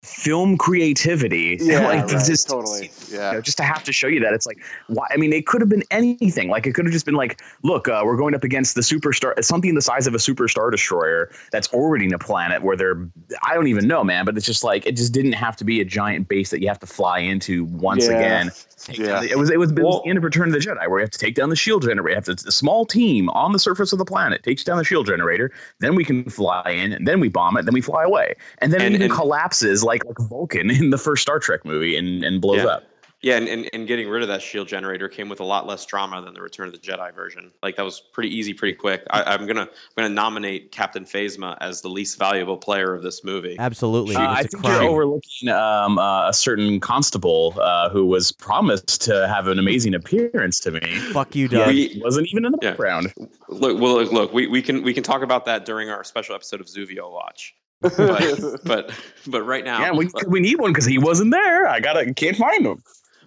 film creativity, [laughs] Yeah, like right, just totally. you Yeah. know, just to have to show you that it's like why i mean it could have been anything like it could have just been like look uh, we're going up against the superstar something the size of a superstar destroyer that's orbiting a planet where they're i don't even know man but it's just like it just didn't have to be a giant base that you have to fly into once Yeah. again Yeah. it was it was, it was Well- the end of Return of the Jedi where you have to take down the shield generator. You have to, a small team on the surface of the planet takes down the shield generator. Then we can fly in, and then we bomb it, then we fly away, and then And- it even and- collapses like like Vulcan [laughs] in the first Star Trek movie and and blows Yeah. up. yeah and, and, and getting rid of that shield generator came with a lot less drama than the return of the jedi version like that was pretty easy pretty quick I, i'm gonna i'm gonna nominate captain phasma as the least valuable player of this movie Absolutely, Uh, I it's a think crime. you're overlooking um, uh, a certain constable uh, who was promised to have an amazing appearance to me. Fuck you, Doug. We- Wasn't even in the Yeah. background. Look, well, look, look, we, we can we can talk about that during our special episode of Zuvio Watch. But [laughs] but but right now, Yeah, we, [laughs] we need one because he wasn't there. I gotta can't find him.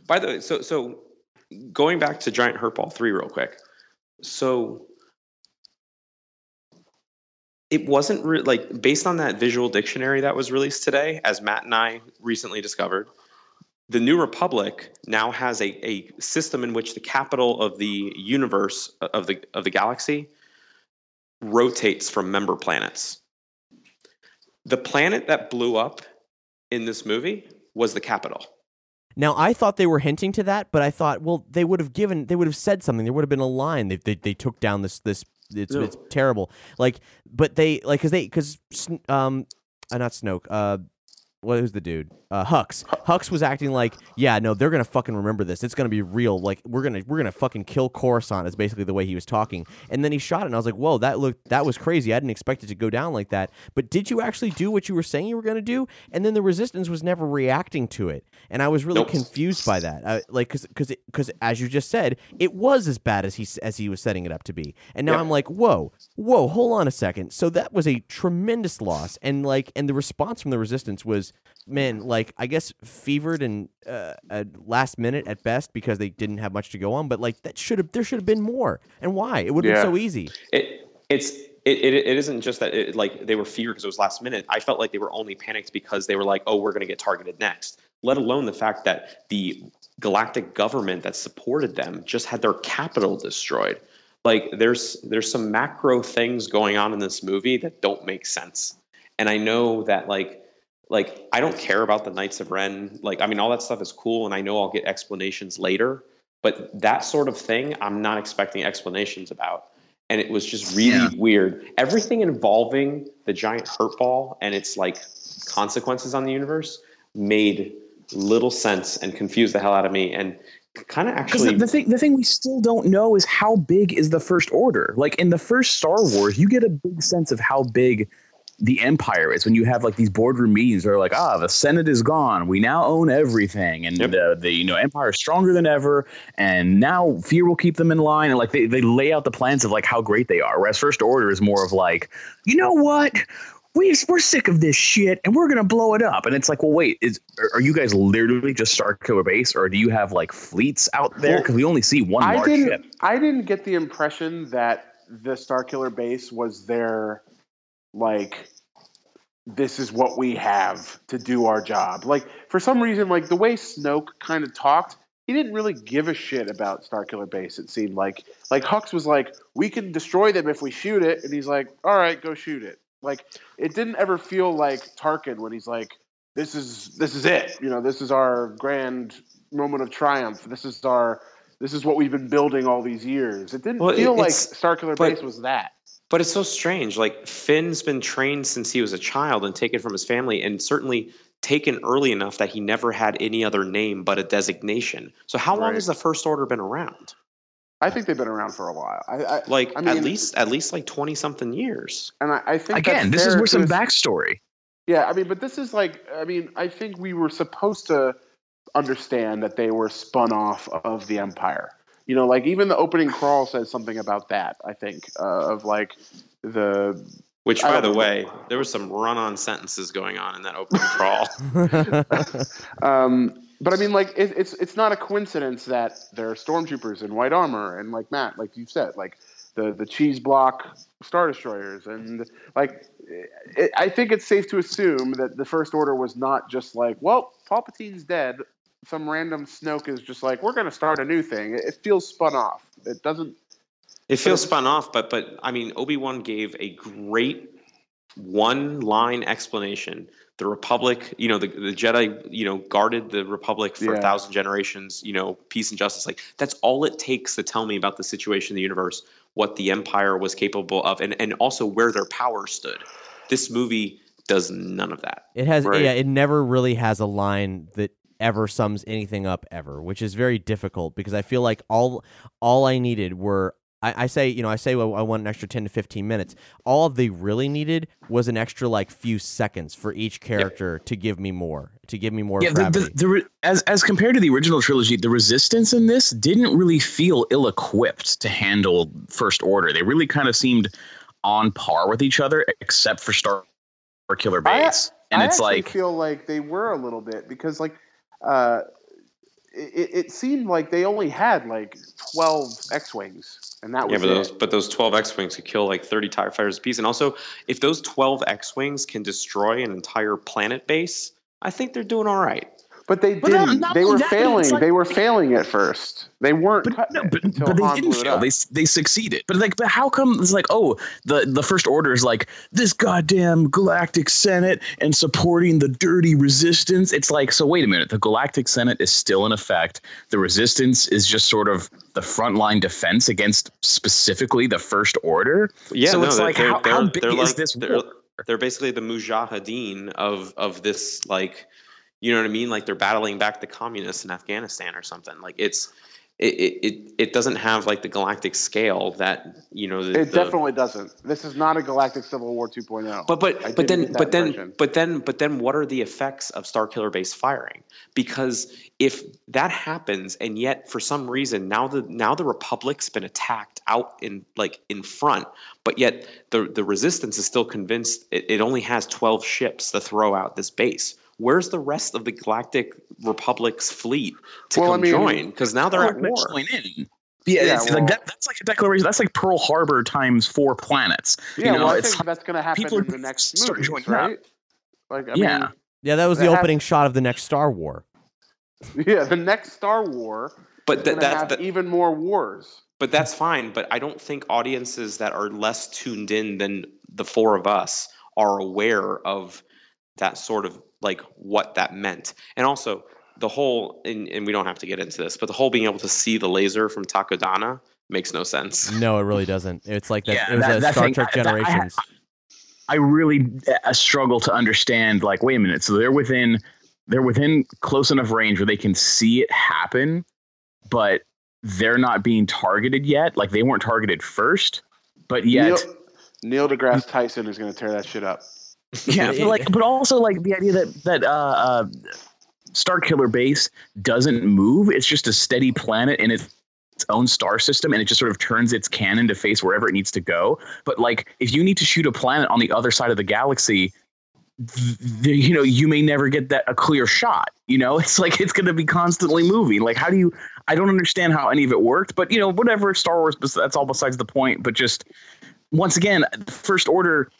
by the way, so so going back to Giant Hurt Ball three real quick. So it wasn't re- like based on that visual dictionary that was released today, as Matt and I recently discovered. The New Republic now has a, a system in which the capital of the universe of the of the galaxy rotates from member planets. The planet that blew up in this movie was the capital. Now I thought they were hinting to that, but I thought, well, they would have given, they would have said something. There would have been a line. They they, they took down this this. It's No. it's terrible. Like, but they like because they because um, uh, not Snoke. Uh, what was the dude? Uh, Hux. Hux was acting like, yeah, no, they're gonna fucking remember this. It's gonna be real. Like we're gonna we're gonna fucking kill Coruscant. Is basically the way he was talking. And then he shot it, and I was like, whoa, that looked that was crazy. I didn't expect it to go down like that. But did you actually do what you were saying you were gonna do? And then the Resistance was never reacting to it, and I was really Nope. confused by that. Uh, like, cause because because as you just said, it was as bad as he as he was setting it up to be. And now Yeah. I'm like, whoa, whoa, hold on a second. So that was a tremendous loss, and like, and the response from the Resistance was, man, like I guess fevered and uh, last minute at best because they didn't have much to go on. But like that should have there should have been more. And why? It would have Yeah. been so easy. It it's it, it, it isn't just that it, like they were feared because it was last minute. I felt like they were only panicked because they were like, oh, we're going to get targeted next. Let alone the fact that the galactic government that supported them just had their capital destroyed. Like there's there's some macro things going on in this movie that don't make sense. And I know that like like I don't care about the Knights of Ren. Like I mean all that stuff is cool and I know I'll get explanations later, but that sort of thing I'm not expecting explanations about. And it was just really Yeah. weird. Everything involving the giant hurt ball and its like consequences on the universe made little sense and confused the hell out of me and kind of actually the, the thing, the thing we still don't know is how big is the First Order. Like in the first Star Wars, you get a big sense of how big the Empire is when you have like these boardroom meetings. Where like, ah, the Senate is gone. We now own everything, and Yep. the the you know Empire is stronger than ever. And now fear will keep them in line. And like they they lay out the plans of like how great they are. Whereas First Order is more of like, you know what. We, we're sick of this shit and we're gonna blow it up and it's like well wait is are, you guys literally just Star Killer Base or do you have like fleets out there because we only see one I large didn't. ship. I didn't get the impression that the Star Killer base was their like. This is what we have to do our job. Like for some reason, like the way Snoke kind of talked, he didn't really give a shit about Starkiller base. It seemed like like Hux was like, "We can destroy them if we shoot it," and he's like, "All right, go shoot it." Like it didn't ever feel like Tarkin when he's like, "This is this is it. You know, this is our grand moment of triumph. This is our this is what we've been building all these years." It didn't Well, feel like Starkiller base was that. But it's so strange. Like Finn's been trained since he was a child and taken from his family, and certainly taken early enough that he never had any other name but a designation. So how long has the First Order been around? I think they've been around for a while. I, I Like I mean, at least at least like twenty something years. and I, I think Again, this is fair where some backstory. Yeah, I mean, but this is like, I mean, I think we were supposed to understand that they were spun off of the Empire. You know, like even the opening crawl says something about that. I think uh, of like the Which, by the know. way, there was some run-on sentences going on in that opening crawl. [laughs] [laughs] um, but I mean, like it, it's it's not a coincidence that there are stormtroopers in white armor and like Matt, like you said, like the the cheese block star destroyers and like it, I think it's safe to assume that the First Order was not just like, well, Palpatine's dead. Some random Snoke is just like, we're going to start a new thing. It, it feels spun off. It doesn't. It feels spun off, but but I mean, Obi Wan gave a great one-line explanation. The Republic, you know, the, the Jedi, you know, guarded the Republic for Yeah. a thousand generations. You know, peace and justice. Like that's all it takes to tell me about the situation in the universe, what the Empire was capable of, and and also where their power stood. This movie does none of that. It has Right. yeah, it never really has a line that ever sums anything up ever, which is very difficult because I feel like all all I needed were I, I say, you know, I say well, I want an extra ten to fifteen minutes. All they really needed was an extra like few seconds for each character to give me more, to give me more Yeah, the, the, the, re- as as compared to the original trilogy, the Resistance in this didn't really feel ill-equipped to handle First Order. They really kind of seemed on par with each other, except for Star Killer I- Base. and I it's actually like, feel like they were a little bit because like uh, it, it seemed like they only had like twelve X-wings, and that Yeah, was but it. those but those twelve X wings could kill like thirty TIE fighters apiece. And also, if those twelve X wings can destroy an entire planet base, I think they're doing all right. But they But didn't. not they were that, failing. like- they were failing at first. They weren't But cutting no, it but, until but they Han didn't fail. They they succeeded. But like, but how come it's like, oh, the the first order is like this goddamn Galactic Senate and supporting the dirty resistance? It's like, so wait a minute, the Galactic Senate is still in effect. The resistance is just sort of the frontline defense against specifically the first order. Yeah, so no, it's they're, like, they're, how, they're, how big is like, this they're, war? they're basically the mujahideen of of this like you know what I mean? Like they're battling back the communists in Afghanistan or something. Like it's it it, it, doesn't have like the galactic scale that you know the, It the- definitely doesn't. This is not a Galactic Civil War 2.0. But but but then but then but then but then what are the effects of Star Killer base firing? Because if that happens and yet for some reason now the now the Republic's been attacked out in like in front, but yet the the resistance is still convinced it, it only has twelve ships to throw out this base. Where's the rest of the Galactic Republic's fleet to Well, I come mean- join? Because now they're at They're war. join in. Yeah, Yeah, it's well- like that, that's like a declaration. That's like Pearl Harbor times four planets. yeah, you know, well, I it's think that's going to happen people in the next start movie, up. right? Like, I Yeah. mean, Yeah, that was the That has- opening shot of the next Star War. [laughs] yeah, the next Star War But is that, that, have that even more wars. But that's fine. But I don't think audiences that are less tuned in than the four of us are aware of that sort of like what that meant. And also the whole, and, and we don't have to get into this, but the whole being able to see the laser from Takodana makes no sense. No, it really doesn't. It's like that. Yeah, it was that- a that Star thing- Trek that- I- Generations. I really uh, struggle to understand. Like, wait a minute. So they're within they're within close enough range where they can see it happen, but they're not being targeted yet. Like they weren't targeted first, but yet Neil, Neil deGrasse Tyson is going to tear that shit up. Yeah. But like, but also like the idea that that uh, uh, Star Killer base doesn't move. It's just a steady planet in its its own star system and it just sort of turns its cannon to face wherever it needs to go. But like if you need to shoot a planet on the other side of the galaxy, th- th- you know, you may never get that a clear shot. You know, [laughs] it's like it's going to be constantly moving. Like how do you I don't understand how any of it worked, but you know, whatever Star Wars that's all besides the point, but just once again, first order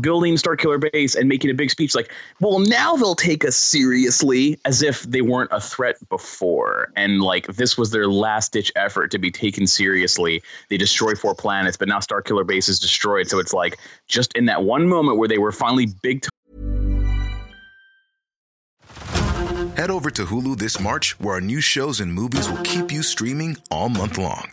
building Star Killer base and making a big speech like, well, now they'll take us seriously as if they weren't a threat before. And like this was their last ditch effort to be taken seriously. They destroy four planets, but now Star Killer base is destroyed. So it's like just in that one moment where they were finally big Head over to Hulu this March, where our new shows and movies will keep you streaming all month long.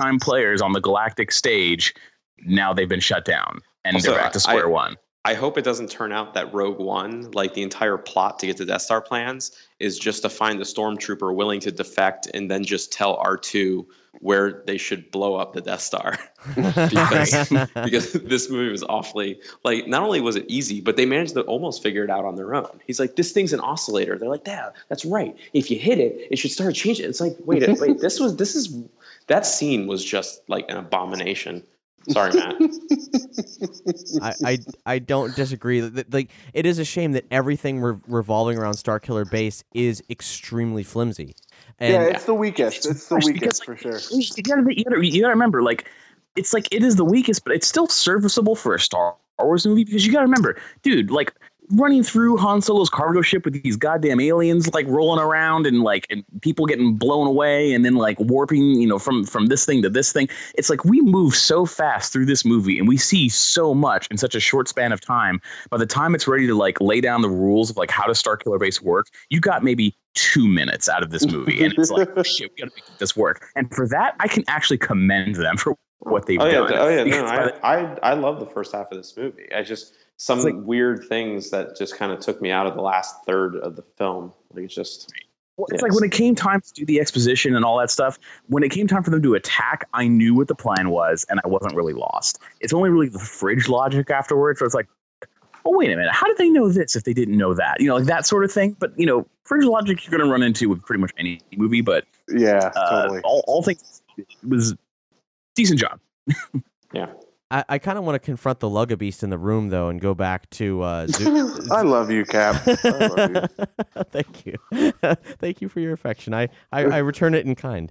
Time players on the galactic stage. Now they've been shut down and Also, they're back to I- square one. I hope it doesn't turn out that Rogue One, like the entire plot to get to Death Star plans, is just to find the stormtrooper willing to defect and then just tell R2 where they should blow up the Death Star. [laughs] because, because this movie was awfully like not only was it easy, but they managed to almost figure it out on their own. He's like, this thing's an oscillator. They're like, yeah, that's right. If you hit it, it should start changing. It's like, wait, wait, [laughs] this was this is that scene was just like an abomination. Sorry, Matt. [laughs] I, I I don't disagree. Th- Like it is a shame that everything re- revolving around Star Killer Base is extremely flimsy. And yeah, it's the weakest. It's the Because, weakest like, for sure. You gotta, you gotta, you gotta remember, like, it's like it is the weakest, but it's still serviceable for a Star Wars movie because you gotta remember, dude, like running through Han Solo's cargo ship with these goddamn aliens like rolling around and like and people getting blown away and then like warping, you know, from from this thing to this thing. It's like we move so fast through this movie and we see so much in such a short span of time. By the time it's ready to like lay down the rules of like how does Star Killer Base work, you got maybe two minutes out of this movie, and it's like oh, [laughs] shit, we got to make this work. And for that, I can actually commend them for what they've oh, yeah. Oh yeah, no, I, I I love the first half of this movie. I just some like- weird things that just kind of took me out of the last third of the film. Like it's just Well, it's Yes. like when it came time to do the exposition and all that stuff, when it came time for them to attack, I knew what the plan was and I wasn't really lost. It's only really the fridge logic afterwards where it's like, oh, wait a minute, how did they know this if they didn't know that? You know, like that sort of thing. But, you know, fridge logic you're going to run into with pretty much any movie, but Yeah, uh, totally. all, all things was decent job. [laughs] yeah. I, I kind of want to confront the Luggabeast in the room though, and go back to uh, Zoo- [laughs] I love you, Cap. I love you. [laughs] Thank you. [laughs] Thank you for your affection. I, I, I return it in kind.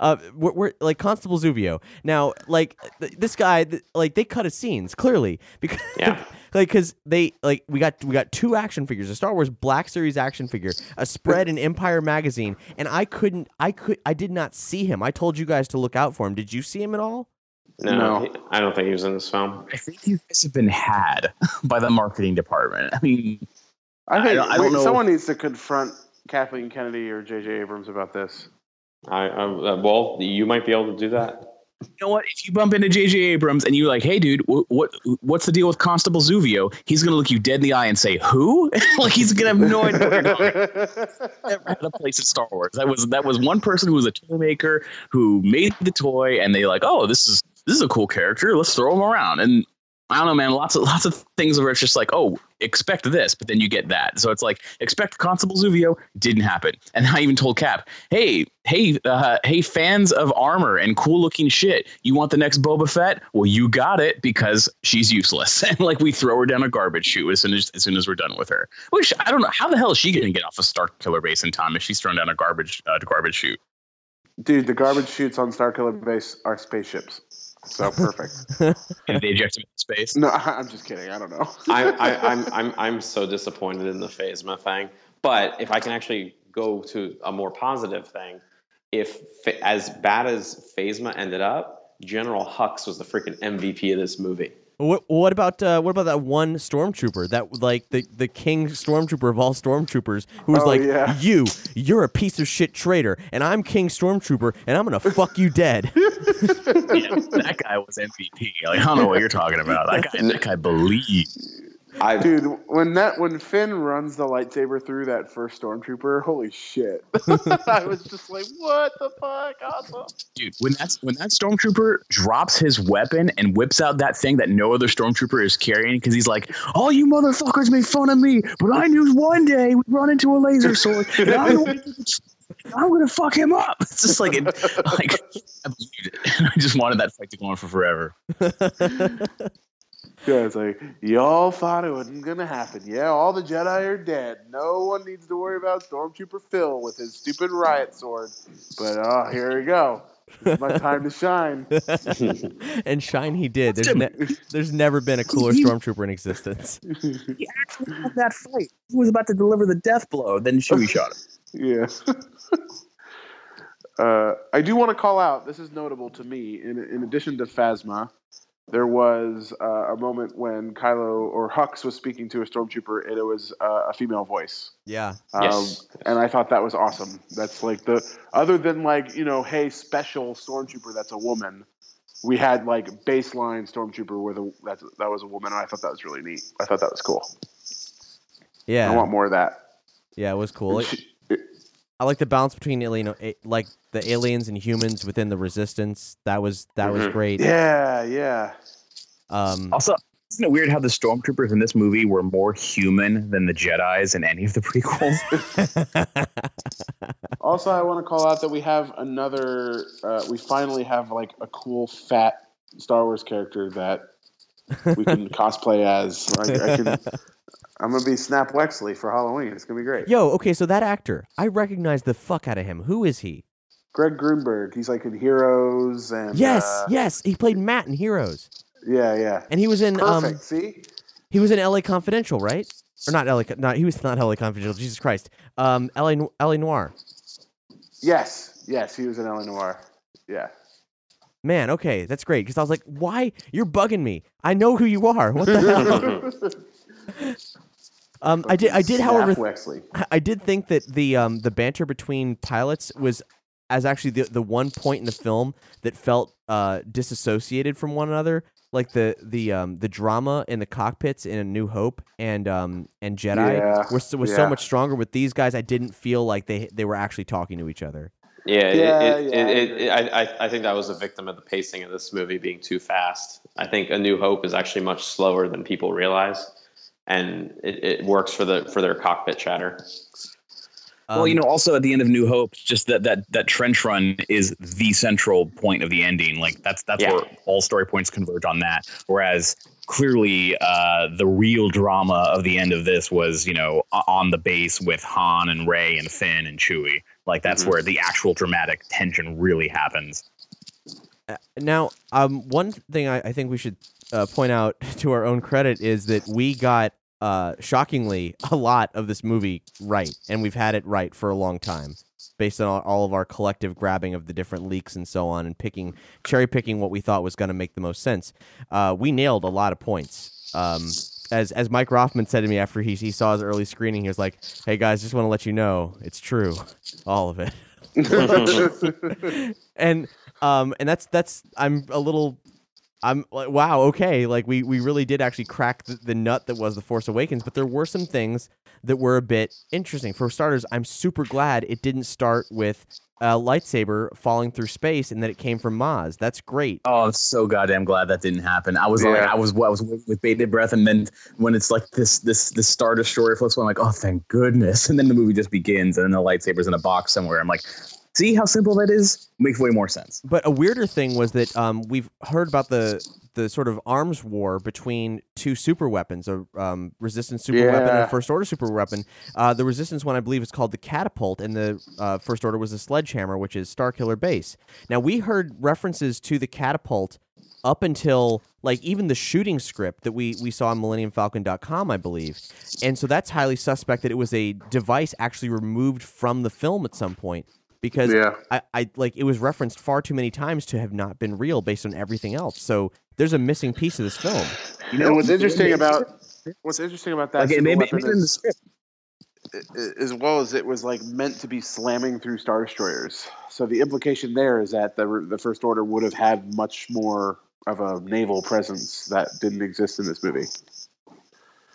uh, we're, we're like Constable Zuvio. Now, like th- this guy, th- like they cut his scenes clearly because, Yeah. like, because they like we got we got two action figures, a Star Wars Black Series action figure, a spread in Empire magazine, and I couldn't, I could, I did not see him. I told you guys to look out for him. Did you see him at all? No, No. he- I don't think he was in this film. I think you guys have been had [laughs] by the marketing department. I mean, I I think don't- I don't wait, know. someone needs to confront Kathleen Kennedy or J.J. Abrams about this. I, I uh, well, you might be able to do that. you know what? If you bump into J.J. Abrams and you're like, "Hey, dude, what, what what's the deal with Constable Zuvio?" He's gonna look you dead in the eye and say, "Who?" [laughs] like he's gonna have no idea. What you're talking. [laughs] Never had a place in Star Wars. That was that was one person who was a toy maker who made the toy, and they like, "Oh, this is this is a cool character. Let's throw him around." And I don't know, man. Lots of [laughs] lots of things where it's just like, "Oh, expect this," but then you get that. So it's like, expect Constable Zuvio didn't happen, and I even told Cap, "Hey, hey, uh, hey, fans of armor and cool looking shit, you want the next Boba Fett? Well, you got it because she's useless." [laughs] and like we throw her down a garbage chute as soon as as soon as we're done with her. Which I don't know how the hell is she going to get off a Star Killer base in time if she's thrown down a garbage uh, garbage chute? Dude, the garbage chutes on Starkiller Base are spaceships. So perfect. [laughs] And they eject him into space. no, [laughs] I'm just kidding. I don't know. [laughs] I, I, I'm, I'm, I'm so disappointed in the Phasma thing. But if I can actually go to a more positive thing, if as bad as Phasma ended up, General Hux was the freaking MVP of this movie. What, what about uh, what about that one stormtrooper that like the, the king stormtrooper of all stormtroopers who was Oh, like yeah. you you're a piece of shit traitor and I'm king stormtrooper and I'm gonna fuck you dead. [laughs] Yeah, that guy was MVP. Like I don't know what you're talking about. That guy, that guy believed. I, [laughs] Dude, when that when Finn runs the lightsaber through that first stormtrooper, holy shit! [laughs] I was just like, "What the fuck? Awesome!" Dude, when that's when that stormtrooper drops his weapon and whips out that thing that no other stormtrooper is carrying, because he's like, "All you motherfuckers made fun of me, but I knew one day we'd run into a laser sword, and I'm gonna, I'm gonna fuck him up." It's just like, it, [laughs] like I believed it. I just wanted that fight to go on for forever. [laughs] Yeah, it's like y'all thought it wasn't gonna happen. Yeah, all the Jedi are dead. No one needs to worry about Stormtrooper Phil with his stupid riot sword. But oh, here we go. It's my time to shine. [laughs] and shine he did. There's ne- there's never been a cooler stormtrooper in existence. [laughs] He actually had that fight. He was about to deliver the death blow, then Chewie shot him. Yeah. uh, I do want to call out. This is notable to me. In in addition to Phasma, there was uh, a moment when Kylo or Hux was speaking to a stormtrooper, and it was uh, a female voice. Yeah. Um, Yes. and I thought that was awesome. That's like the other than like you know, hey, special stormtrooper that's a woman. We had like baseline stormtrooper where the that's, that was a woman, and I thought that was really neat. I thought that was cool. Yeah. I want more of that. Yeah, it was cool. And It- she- I like the balance between you know, like the aliens and humans within the resistance. That was that was Mhm. great. yeah, yeah. Um, Also, isn't it weird how the stormtroopers in this movie were more human than the Jedi's in any of the [laughs] prequels? [laughs] Also, I want to call out that we have another. Uh, we finally have like a cool fat Star Wars character that we can [laughs] cosplay as. I, I can. I'm gonna be Snap Wexley for Halloween. It's gonna be great. Yo, okay, so that actor, I recognize the fuck out of him. Who is he? Greg Grunberg. He's like in Heroes and. Yes, uh, yes, he played Matt in Heroes, Yeah, yeah. and he was in Perfect. um, See. He was in L.A. Confidential, right? Or not L.A. Not he was not L.A. Confidential. Jesus Christ. Um, L.A. L.A. Noire. Yes, yes, he was in L.A. Noire. Yeah. Man, okay, that's great. Because I was like, why? You're bugging me. I know who you are. What the hell? [laughs] [laughs] um, I did. I did, however, Snap I- I did think that the um the banter between pilots was as actually the the one point in the film that felt uh disassociated from one another. Like the the um the drama in the cockpits in A New Hope and um and Jedi Yeah, was was so much stronger. With these guys, I didn't feel like they they were actually talking to each other. Yeah, Yeah, it, it, yeah, I it, it, I, I, I think that was a victim of the pacing of this movie being too fast. I think A New Hope is actually much slower than people realize, and it, it works for the for their cockpit chatter. well, you Um, know, also at the end of New Hope, just that that that trench run is the central point of the ending. Like that's that's Yeah. where all story points converge on that. Whereas clearly, uh, the real drama of the end of this was, you know, on the base with Han and Rey and Finn and Chewie. Like that's Mhm. where the actual dramatic tension really happens. Now, um, one thing I, I think we should uh, point out [laughs] to our own credit is that we got uh, shockingly a lot of this movie right, and we've had it right for a long time, based on all, all of our collective grabbing of the different leaks and so on, and picking cherry picking what we thought was going to make the most sense. Uh, we nailed a lot of points. Um, as as Mike Roffman said to me after he he saw his early screening, he was like, "Hey guys, just want to let you know it's true, all of it." [laughs] [laughs] and um and that's that's i'm a little i'm like wow okay like we we really did actually crack the, the nut that was the force awakens but there were some things that were a bit interesting for starters i'm super glad it didn't start with a lightsaber falling through space and that it came from maz that's great Oh, I'm so goddamn glad that didn't happen. I was like, I was, I was waiting with bated breath, and then when it's like this, this, this Star Destroyer floats, I'm like, oh, thank goodness. [laughs] And then the movie just begins, and then the lightsaber's in a box somewhere. I'm like, see how simple that is? Makes way more sense. But a weirder thing was that um, we've heard about the the sort of arms war between two super weapons, a um, resistance super weapon and a first order super weapon. Uh, the resistance one, I believe, is called the catapult, and the uh, first order was the sledgehammer, which is Starkiller Base. Now we heard references to the catapult up until like even the shooting script that we we saw on millenniumfalcon.com i believe and so that's highly suspect that it was a device actually removed from the film at some point because Yeah. I, I like it was referenced far too many times to have not been real based on everything else. So there's a missing piece of this film. You and what's interesting about what's interesting about that like it super may be weapon in the script. as well as it was like meant to be slamming through star destroyers. So the implication there is that the the first order would have had much more of a naval presence that didn't exist in this movie.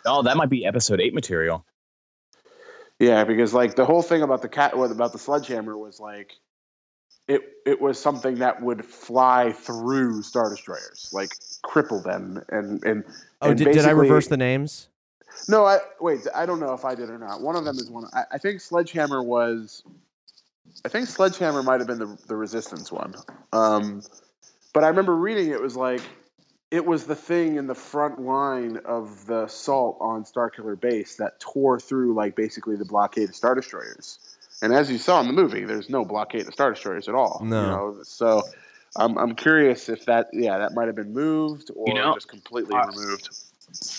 Oh, that might be episode eight material. Yeah, because like the whole thing about the cat about the sledgehammer was like it it was something that would fly through star destroyers, like cripple them and and Oh, and did, did I reverse the names? No, I wait. I don't know if I did or not. One of them is one. I, I think Sledgehammer was. I think Sledgehammer might have been the the Resistance one. Um, but I remember reading it was like it was the thing in the front line of the assault on Starkiller Base that tore through like basically the blockade of Star Destroyers. And as you saw in the movie, there's no blockade of Star Destroyers at all. No. You know? So I'm I'm curious if that yeah that might have been moved or You know, just completely uh, removed.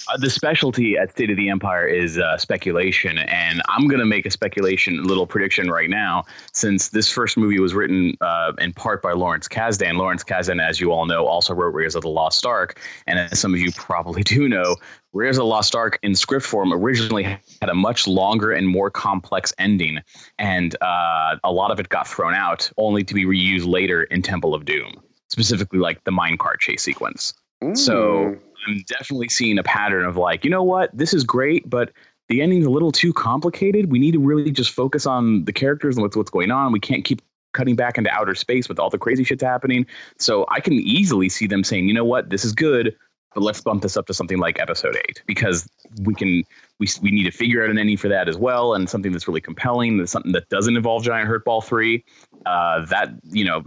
Uh, the specialty at State of the Empire is uh, speculation, and I'm going to make a speculation, little prediction right now, since this first movie was written uh, in part by Lawrence Kasdan. Lawrence Kasdan, as you all know, also wrote Raiders of the Lost Ark, and as some of you probably [laughs] do know, Raiders of the Lost Ark in script form originally had a much longer and more complex ending, and uh, a lot of it got thrown out, only to be reused later in Temple of Doom, specifically like the minecart chase sequence. So I'm definitely seeing a pattern of like, you know what, this is great, but the ending's a little too complicated. We need to really just focus on the characters and what's what's going on. We can't keep cutting back into outer space with all the crazy shit's happening. So I can easily see them saying, you know what, this is good, but let's bump this up to something like episode eight because we can we we need to figure out an ending for that as well and something that's really compelling. That's something that doesn't involve Giant Hurt Ball three. Uh, that you know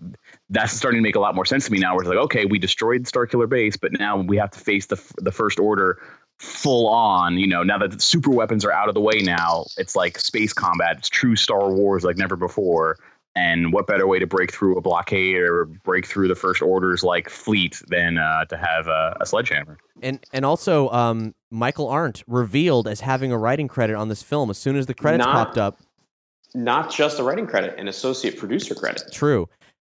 that's starting to make a lot more sense to me now. Where it's like, okay, we destroyed Starkiller Base, but now we have to face the the First Order full on. You know, now that the super weapons are out of the way, now it's like space combat. It's true Star Wars like never before. And what better way to break through a blockade or break through the first orders like fleet than uh, to have a, a sledgehammer? And and also, um, Michael Arndt revealed as having a writing credit on this film as soon as the credits Not- popped up. Not just a writing credit, an associate producer credit. True.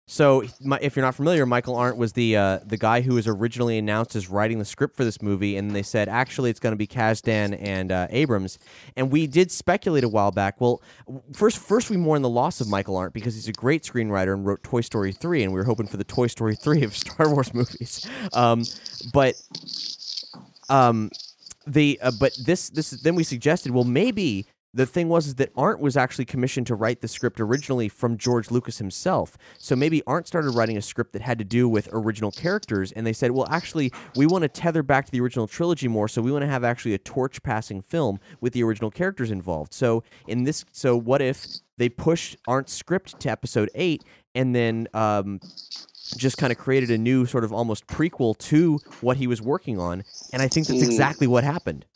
So, if you're not familiar, Michael Arndt was the uh, the guy who was originally announced as writing the script for this movie, and they said actually it's going to be Kasdan and uh, Abrams. And we did speculate a while back. Well, first first we mourn the loss of Michael Arndt because he's a great screenwriter and wrote Toy Story three, and we were hoping for the Toy Story three of Star Wars movies. [laughs] Um, but um, the uh, but this this then we suggested well maybe the thing was is that Arndt was actually commissioned to write the script originally from George Lucas himself. So maybe Arndt started writing a script that had to do with original characters, and they said, well, actually, we want to tether back to the original trilogy more, so we want to have actually a torch passing film with the original characters involved. So in this, so what if they pushed Arndt's script to episode eight, and then um, just kind of created a new sort of almost prequel to what he was working on, and I think that's Hmm. exactly what happened.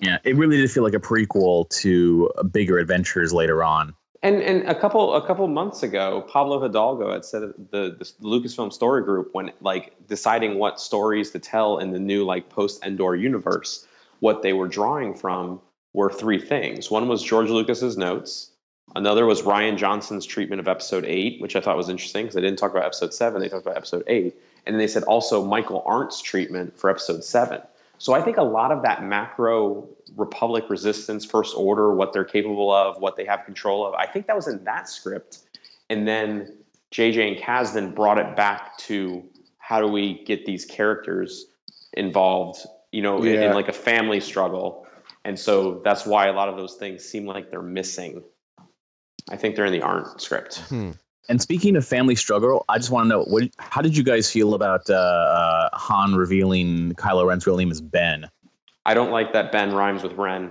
Yeah, it really did feel like a prequel to uh, bigger adventures later on. And and a couple a couple months ago, Pablo Hidalgo had said that the, the Lucasfilm Story Group, when like deciding what stories to tell in the new like post Endor universe, what they were drawing from were three things. One was George Lucas's notes. Another was Rian Johnson's treatment of Episode Eight, which I thought was interesting because they didn't talk about Episode Seven; they talked about Episode Eight. And then they said also Michael Arndt's treatment for Episode Seven. So I think a lot of that macro Republic resistance, First Order, what they're capable of, what they have control of, I think that was in that script. And then JJ and Kaz then brought it back to how do we get these characters involved, you know, in, in like a family struggle. And so that's why a lot of those things seem like they're missing. I think they're in the Arndt script. Hmm. And speaking of family struggle, I just want to know what how did you guys feel about uh, uh, Han revealing Kylo Ren's real name is Ben? I don't like that Ben rhymes with Ren.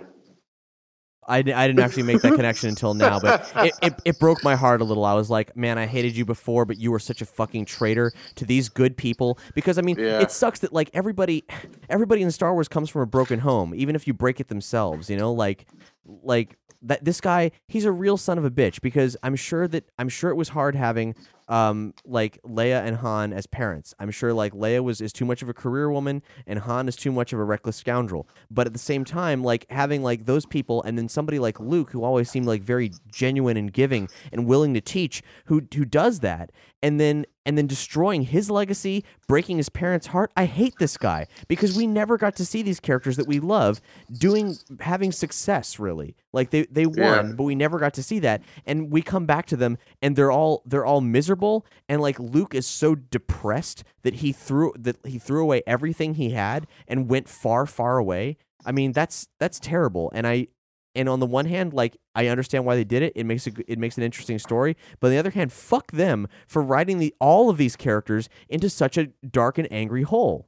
I, I didn't actually make that connection until now, but it, it, it broke my heart a little. I was like, man, I hated you before, but you were such a fucking traitor to these good people. Because I mean, Yeah. it sucks that like everybody, everybody in Star Wars comes from a broken home, even if you break it themselves. You know, like, like that. This guy, he's a real son of a bitch. Because I'm sure that I'm sure it was hard having um like Leia and Han as parents. I'm sure like Leia was is too much of a career woman and Han is too much of a reckless scoundrel. But at the same time, like having like those people and then somebody like Luke who always seemed like very genuine and giving and willing to teach who who does that and then and then destroying his legacy, breaking his parents' heart. I hate this guy because we never got to see these characters that we love doing having success really. Like they they won, Yeah. but we never got to see that. And we come back to them and they're all they're all miserable and like Luke is so depressed that he threw that he threw away everything he had and went far far away. I mean, that's that's terrible. And I and on the one hand, like I understand why they did it. It makes a, g- it makes an interesting story. But on the other hand, fuck them for writing the all of these characters into such a dark and angry hole.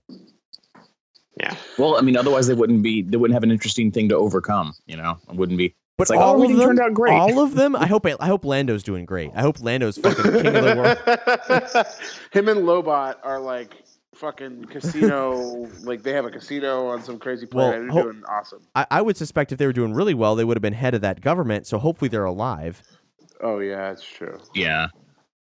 Yeah. Well, I mean, otherwise they wouldn't be they wouldn't have an interesting thing to overcome. You know, it wouldn't be. But it's like, oh, all oh, of them, turned out great. all of them. I hope I hope Lando's doing great. I hope Lando's fucking king of the world. [laughs] Him and Lobot are like fucking casino. [laughs] like they have a casino on some crazy Well, planet. ho- They're doing awesome. I, I would suspect if they were doing really well, they would have been head of that government. So hopefully they're alive. Oh yeah, that's true. yeah,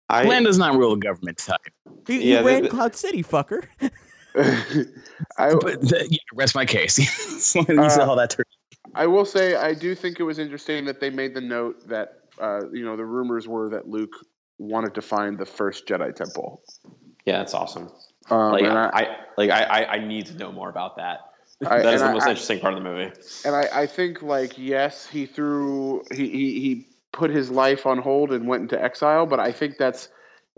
I, Lando's not real government tuck. He, he Yeah, they- ran they- Cloud City, fucker. [laughs] [laughs] I But the, yeah, rest my case. so you saw Uh, how that turned. I will say I do think it was interesting that they made the note that uh, you know the rumors were that Luke wanted to find the first Jedi temple. yeah, that's awesome. Um, Like I, I, like I, I need to know more about that. I- that is the most I- interesting part of the movie. and I, I think like yes, he threw he, he he put his life on hold and went into exile, but I think that's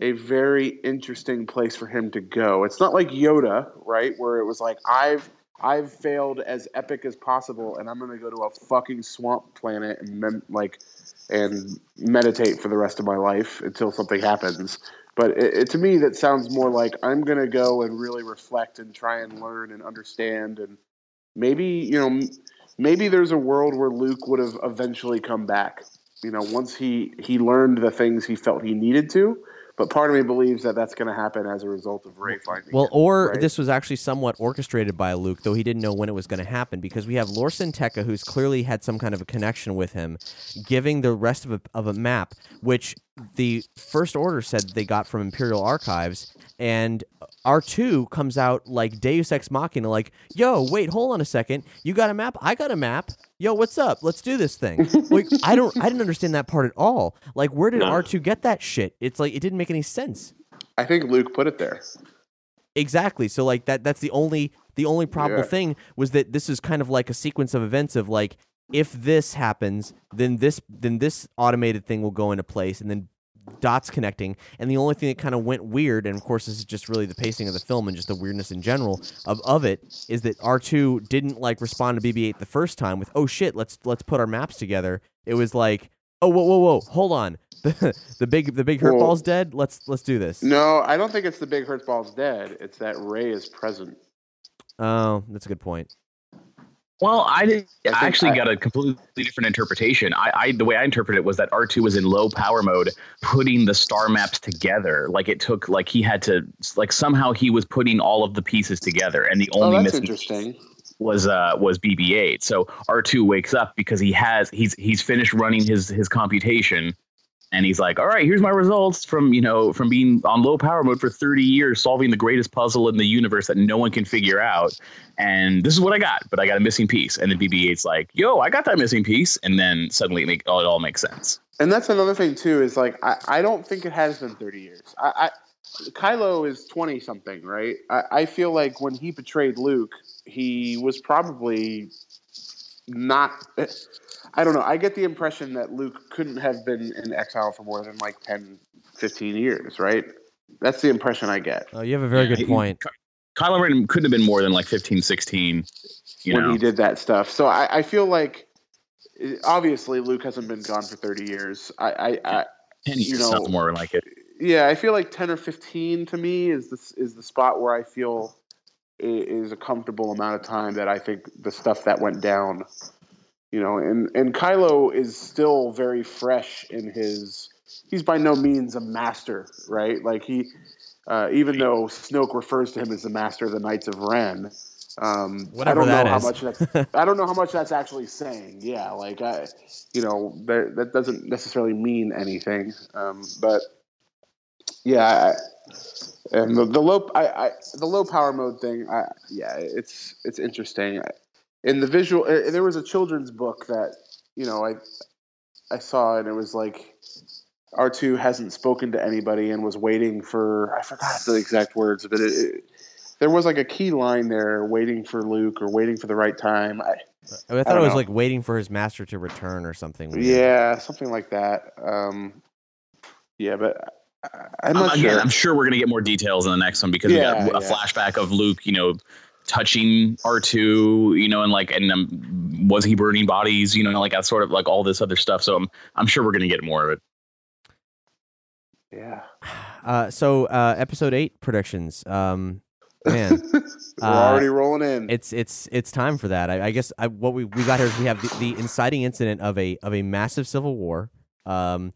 a very interesting place for him to go. It's not like Yoda, right, where it was like I've I've failed as epic as possible, and I'm gonna go to a fucking swamp planet and mem- like and meditate for the rest of my life until something happens. But it, it, to me, that sounds more like I'm gonna go and really reflect and try and learn and understand and maybe you know maybe there's a world where Luke would have eventually come back. You know, once he he learned the things he felt he needed to, but part of me believes that that's going to happen as a result of Rey finding. Well, him, or right? this was actually somewhat orchestrated by Luke, though he didn't know when it was going to happen, because we have Lor San Tekka, who's clearly had some kind of a connection with him, giving the rest of a, of a map, which the First Order said they got from Imperial Archives, and R2 comes out like Deus Ex Machina, like, yo, wait, hold on a second. You got a map? I got a map. Yo, what's up? Let's do this thing. [laughs] like, I don't, I didn't understand that part at all. Like, where did No. R2 get that shit? It's like, it didn't make any sense. I think Luke put it there. Exactly. So like that that's the only the only probable Yeah. thing was that this is kind of like a sequence of events of like if this happens, then this then this automated thing will go into place and then dots connecting. And the only thing that kind of went weird and of course this is just really the pacing of the film and just the weirdness in general of, of it is that R2 didn't like respond to BB8 the first time with oh shit let's let's put our maps together. It was like oh whoa whoa whoa hold on. The, [laughs] the big the big hurt ball's dead? Let's let's do this. No, I don't think it's the big hurt ball's dead. It's that Rey is present. oh that's a good point Well, I did. I I, actually I- got a completely different interpretation. I, I the way I interpreted it was that R two was in low power mode, putting the star maps together. Like it took, like he had to, like somehow he was putting all of the pieces together, and the Oh, only that's missing interesting. was uh was BB eight. So R two wakes up because he has he's he's finished running his his computation. And he's like, "All right, here's my results from you know from being on low power mode for 30 years, solving the greatest puzzle in the universe that no one can figure out. And this is what I got, but I got a missing piece." And then BB-8's like, "Yo, I got that missing piece," and then suddenly it, make, oh, it all makes sense. And that's another thing too. Is like I, I don't think it has been thirty years. I, I Kylo is twenty something, right? I, I feel like when he betrayed Luke, he was probably not. I don't know. I get the impression that Luke couldn't have been in exile for more than like 10, 15 years, right? That's the impression I get oh you have a very Yeah, good he- point Kylo Ren couldn't have been more than like 15, 16. You when know, he did that stuff. So I, I feel like obviously Luke hasn't been gone for thirty years. I, I, I 10 you know, something more like it. yeah, I feel like ten or fifteen to me is the is the spot where I feel is a comfortable amount of time that I think the stuff that went down, you know, and and Kylo is still very fresh in his. He's by no means a master, right? Like he, uh, even though Snoke refers to him as the master of the Knights of Ren. Um, Whatever I don't know is. how much that's. [laughs] I don't know how much that's actually saying. Yeah, like I, you know, that that doesn't necessarily mean anything. Um, but yeah, I, and the, the low, I, I, the low power mode thing. I, yeah, it's it's interesting. In the visual, uh, there was a children's book that you know I I saw, and it was like R two hasn't spoken to anybody and was waiting for I forgot the exact words, but it, it, there was like a key line there, waiting for Luke or waiting for the right time. I, I thought don't it was know. like waiting for his master to return or something. weird. yeah, something like that. Um, yeah, but I, I'm Um, not again, sure. I'm sure we're gonna get more details in the next one because Yeah, we got a yeah. flashback of Luke, you know, touching R2, you know, and like, and um, was he burning bodies, you know, like that sort of like all this other stuff. So I'm, I'm sure we're gonna get more of it. Yeah. [sighs] Uh, so uh, episode eight predictions. Um, man, [laughs] We're Uh, already rolling in. it's it's it's time for that. I, I guess I, what we, we got here is we have the, the inciting incident of a of a massive civil war. Um,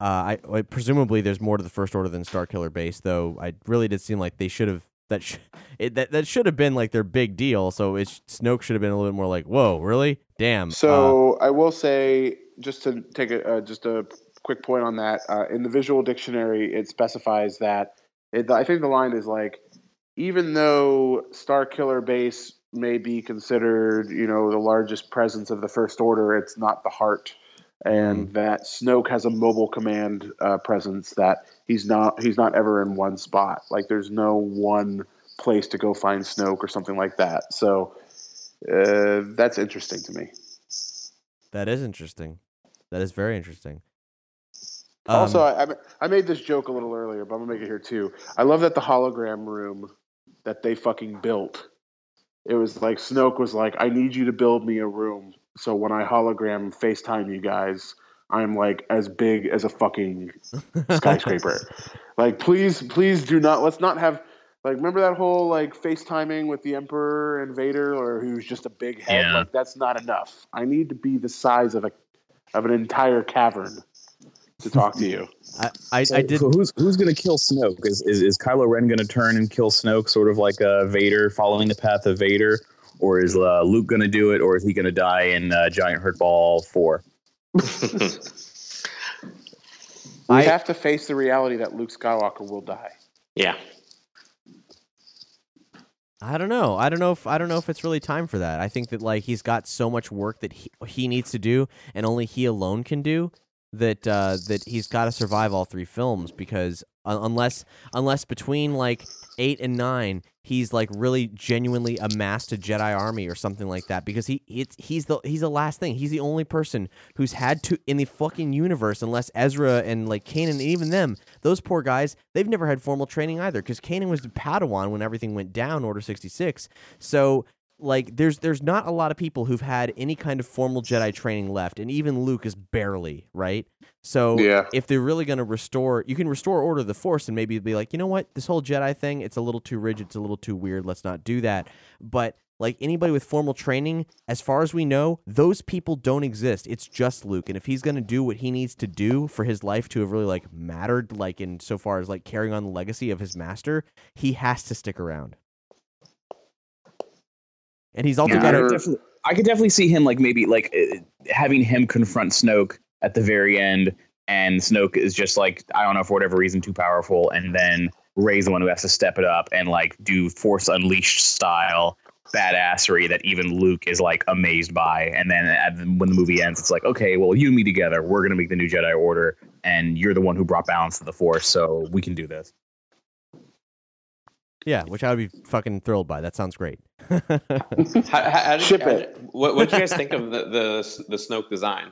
uh, I, I presumably there's more to the First Order than Star Killer Base, though. I really did seem like they should have that sh- it, that that should have been like their big deal. So it's Snoke should have been a little bit more like, whoa, really? Damn. Uh, So I will say, just to take a uh, just a quick point on that, uh, in the visual dictionary, it specifies that it, I think the line is like, even though Star Killer Base may be considered, you know, the largest presence of the First Order, it's not the heart, and that Snoke has a mobile command uh, presence that he's not he's not ever in one spot. Like there's no one place to go find Snoke or something like that. So uh, that's interesting to me. that is interesting. That is very interesting. also, Um, I, I I made this joke a little earlier, but I'm gonna make it here too. I love that the hologram room that they fucking built. It was like Snoke was like, "I need you to build me a room, so when I hologram FaceTime you guys, I'm like as big as a fucking skyscraper. [laughs] like, please, please do not. Let's not have." Like, remember that whole like FaceTiming with the Emperor and Vader, or who's just a big head? Yeah. Like, that's not enough. I need to be the size of a of an entire cavern. to talk to you. [laughs] I, I, So, I did. so who's who's gonna kill Snoke? Is, is is Kylo Ren gonna turn and kill Snoke, sort of like uh, Vader, following the path of Vader, or is uh, Luke gonna do it, or is he gonna die in uh, Giant Hurt Ball Four? We I- have to face the reality that Luke Skywalker will die. yeah. I don't know. I don't know if I don't know if it's really time for that. I think that like he's got so much work that he, he needs to do, and only he alone can do. That uh, that he's got to survive all three films because unless unless between like eight and nine he's like really genuinely amassed a Jedi army or something like that because he it's he's the he's the last thing. He's the only person who's had to in the fucking universe unless Ezra and like Kanan even them those poor guys they've never had formal training either because Kanan was the Padawan when everything went down Order sixty six. So like there's there's not a lot of people who've had any kind of formal Jedi training left, and even Luke is barely right. So Yeah. if they're really going to restore, you can restore Order of the Force and maybe be like, you know what, this whole Jedi thing, it's a little too rigid, it's a little too weird. Let's not do that. But like anybody with formal training, as far as we know, those people don't exist. It's just Luke, and if he's going to do what he needs to do for his life to have really like mattered, like in so far as like carrying on the legacy of his master, he has to stick around. And he's also Yeah, got I, could definitely, I could definitely see him like maybe like uh, having him confront Snoke at the very end, and Snoke is just like I don't know for whatever reason too powerful, and then Rey's the one who has to step it up and like do Force Unleashed style badassery that even Luke is like amazed by, and then at the, when the movie ends, it's like okay, well you and me together, we're gonna make the new Jedi Order, and you're the one who brought balance to the Force, so we can do this. Yeah, which I would be fucking thrilled by. That sounds great. [laughs] How, how, how did, Ship it. did- what what did you guys think of [laughs] the the the Snoke design?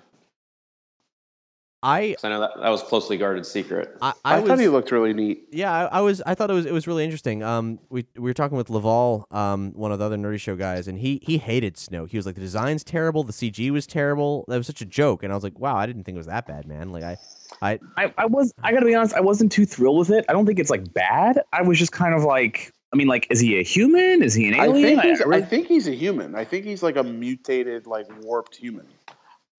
I I know that that was closely guarded secret. I, I, I, thought was he looked really neat. yeah I, I was I thought it was it was really interesting. Um, we we were talking with Laval, um, one of the other nerdy show guys, and he he hated Snoke. He was like the design's terrible, the CG was terrible. That was such a joke, and I was like, wow, I didn't think it was that bad, man. Like I I I, I was I gotta be honest, I wasn't too thrilled with it. I don't think it's like bad. I was just kind of like I mean, like, is he a human? Is he an alien? I alien? think he's, I- I think he's a human. I think he's like a mutated, like warped human.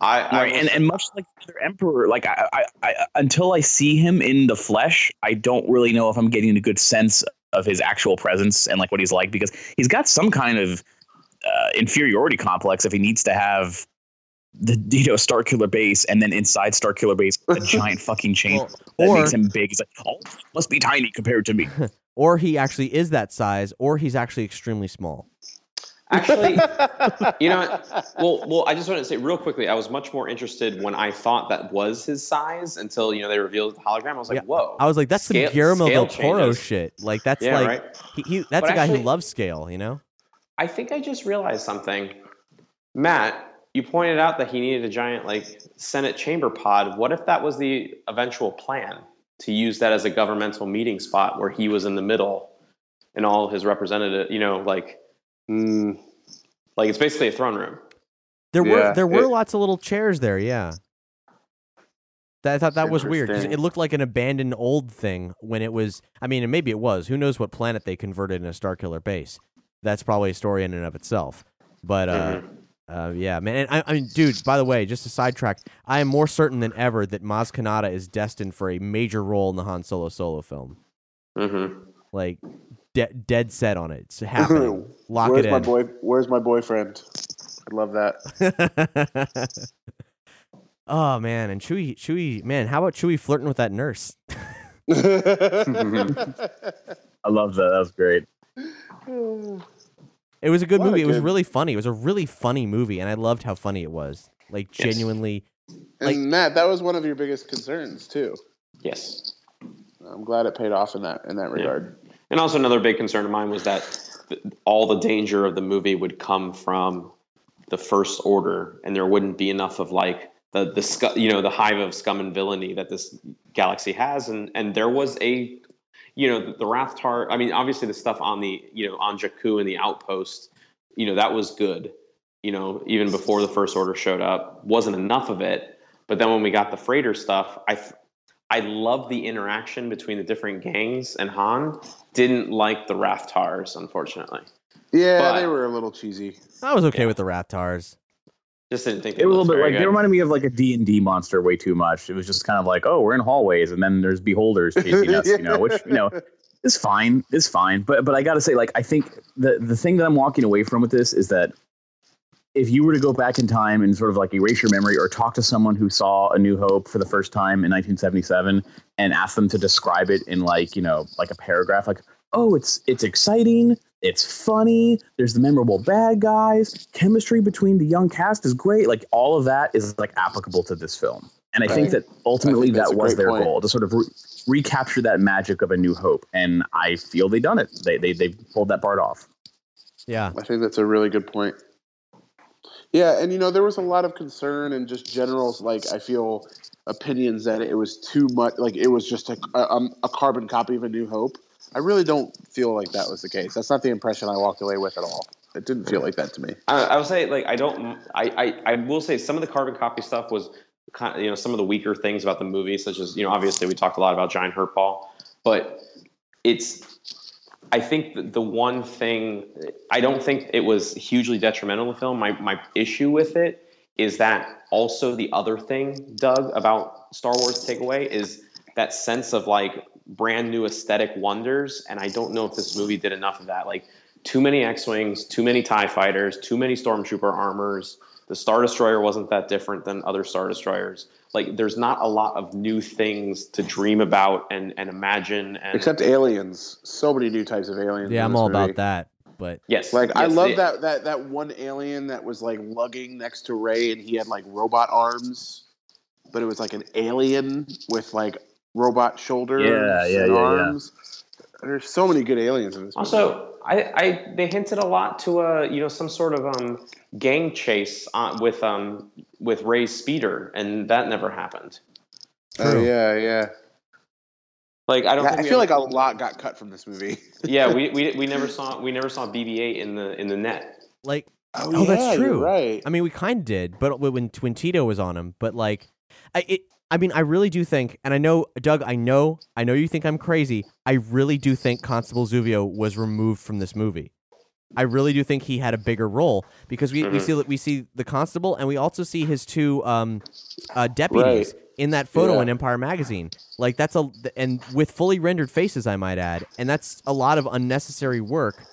I, I right, and, was- and much like the other emperor, like I, I, I, until I see him in the flesh, I don't really know if I'm getting a good sense of his actual presence and like what he's like because he's got some kind of uh, inferiority complex if he needs to have the you know Star Killer base and then inside Star Killer base a [laughs] giant fucking chain Well, that or- makes him big. He's like, oh, must be tiny compared to me. [laughs] or he actually is that size, or he's actually extremely small. Actually, [laughs] you know, well, well, I just want to say real quickly. I was much more interested when I thought that was his size until you know they revealed the hologram. I was like, Yeah, whoa. I was like, that's Scale- some Guillermo del Toro changes. shit. Like that's Yeah, like right. he, he that's But a guy actually- who loves scale, you know. I think I just realized something. Matt, you pointed out that he needed a giant like Senate chamber pod. What if that was the eventual plan to use that as a governmental meeting spot where he was in the middle and all his representative, you know, like, mm, like it's basically a throne room. There were there were it- lots of little chairs there, yeah. That, I thought that was weird 'cause Interesting. it looked like an abandoned old thing when it was. I mean, and maybe it was. Who knows what planet they converted in a Starkiller base? That's probably a story in and of itself. But uh, uh, yeah, man. And I, I mean, dude. By the way, just a sidetrack. I am more certain than ever that Maz Kanata is destined for a major role in the Han Solo solo film. Mm-hmm. Like, de- dead set on it. It's happening. [laughs] Lock where's it my in. boy? Where's my boyfriend? I love that. [laughs] oh man, and Chewie, Chewie, man, how about Chewie flirting with that nurse? [laughs] I love that. That was great. It was a good What a movie. It was really funny. It was a really funny movie, and I loved how funny it was. Like Yes. genuinely, and Like- Matt, that was one of your biggest concerns too. Yes. I'm glad it paid off in that in that regard. And also another big concern of mine was that all the danger of the movie would come from the first order, and there wouldn't be enough of like the the scu- you know the hive of scum and villainy that this galaxy has, and and there was a you know the, the Rathtar. I mean, obviously the stuff on the you know on Jakku and the outpost, you know that was good. You know, even before the first order showed up, wasn't enough of it. But then when we got the freighter stuff, I I love the interaction between the different gangs and Han. Didn't like the Rathtars, unfortunately. Yeah, But- they were a little cheesy. I was okay with the Rathtars. Just didn't think It was a little bit like very they reminded me of like a D and D monster way too much. It was just kind of like, oh, we're in hallways, and then there's beholders chasing [laughs] us, you know, which you know is fine, is fine. But but I got to say, like, I think the the thing that I'm walking away from with this is that if you were to go back in time and sort of like erase your memory or talk to someone who saw A New Hope for the first time in 1977 and ask them to describe it in like you know like a paragraph, like, oh, it's it's exciting. It's funny. There's the memorable bad guys. Chemistry between the young cast is great. Like all of that is like applicable to this film. And I think that ultimately think that was their point. goal to sort of re- recapture that magic of A New Hope. And I feel they've done it. They they they pulled that part off. Yeah. I think that's a really good point. Yeah, and you know there was a lot of concern and just general like I feel opinions that it was too much like it was just a a, um, a carbon copy of A New Hope. I really don't feel like that was the case. That's not the impression I walked away with at all. It didn't feel like that to me. I, I would say like I don't. I, I I will say some of the carbon copy stuff was kind of, you know some of the weaker things about the movie, such as you know obviously we talked a lot about Giant Hurt Ball, but it's. I think the one thing I don't think it was hugely detrimental to the film. My my issue with it is that also the other thing, Doug, about Star Wars takeaway is that sense of like brand new aesthetic wonders, and I don't know if this movie did enough of that. Like too many X-wings, too many Tie fighters, too many Stormtrooper armors. The Star Destroyer wasn't that different than other Star Destroyers. Like there's not a lot of new things to dream about and and imagine. And Except aliens. So many new types of aliens. Yeah, I'm all movie. about that. But yes, Like I yes, love that that that one alien that was like lugging next to Rey, and he had like robot arms, but it was like an alien with like robot shoulders Yeah, yeah, and yeah, yeah. arms. There's so many good aliens in this. movie. Also, I, I they hinted a lot to a you know some sort of um gang chase on, with um with Rey's speeder, and that never happened. oh yeah, yeah. Like I don't. Yeah, think I feel like a lot got cut from this movie. [laughs] yeah, we, we [laughs] we never saw we never saw BB-8 in the in the net. like Oh, Oh, that's yeah, you're true. right. I mean, we kind of did, but when when Teedo was on him, but like, I it, I mean, I really do think, and I know, Doug, I know, I know you think I'm crazy. I really do think Constable Zuvio was removed from this movie. I really do think he had a bigger role because we, we Mhm. see that we see the constable and we also see his two um, uh, deputies in that photo Yeah. in Empire magazine. Like that's a and with fully rendered faces, I might add, and that's a lot of unnecessary work.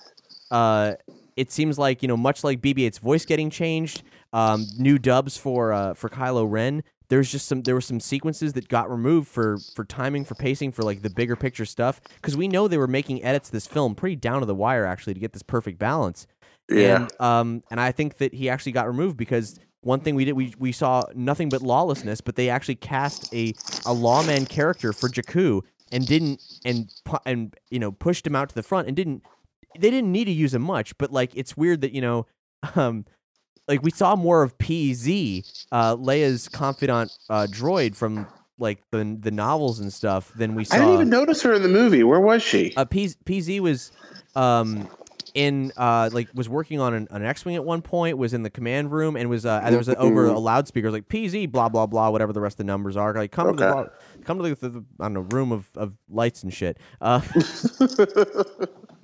Uh, it seems like you know, much like BB-8's voice getting changed, um, new dubs for uh, for Kylo Ren. There's just some there were some sequences that got removed for for timing, for pacing, for like the bigger picture stuff. Because we know they were making edits to this film pretty down to the wire actually to get this perfect balance. Yeah. And um and I think that he actually got removed because one thing we did we we saw nothing but lawlessness, but they actually cast a a lawman character for Jakku and didn't and and you know pushed him out to the front and didn't they didn't need to use him much, but like it's weird that you know [laughs] um like we saw more of PZ, uh, Leia's confidant uh, droid from like the the novels and stuff than we saw. I didn't even notice her in the movie. Where was she? Uh, P- PZ was um in uh like was working on an, an X-wing at one point. Was in the command room and was uh there was a, over a loudspeaker was like PZ blah blah blah whatever the rest of the numbers are. Like come to the come to the, the, I don't know room of, of lights and shit. Uh, [laughs] [laughs]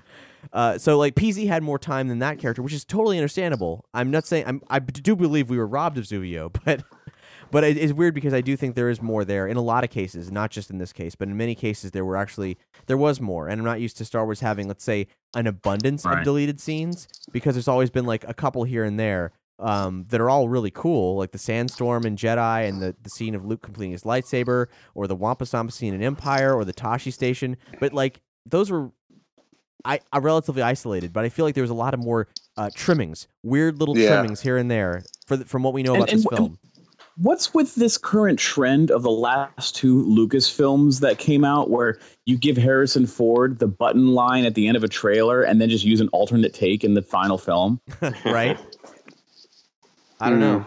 Uh, so like PZ had more time than that character, which is totally understandable. I'm not saying I'm, I do believe we were robbed of Zuvio, [laughs] but but it, it's weird because I do think there is more there in a lot of cases, not just in this case, but in many cases there were actually there was more, and I'm not used to Star Wars having let's say an abundance of deleted scenes because there's always been like a couple here and there um, that are all really cool, like the sandstorm in Jedi and the, the scene of Luke completing his lightsaber, or the Wampasamba scene in Empire, or the Tosche station. But like those were I, I relatively isolated, but I feel like there was a lot of more uh, trimmings, weird little Yeah. trimmings here and there for the, from what we know And- about and this film. What's with this current trend of the last two Lucas films that came out where you give Harrison Ford the button line at the end of a trailer and then just use an alternate take in the final film? [laughs] right? [laughs] I don't know,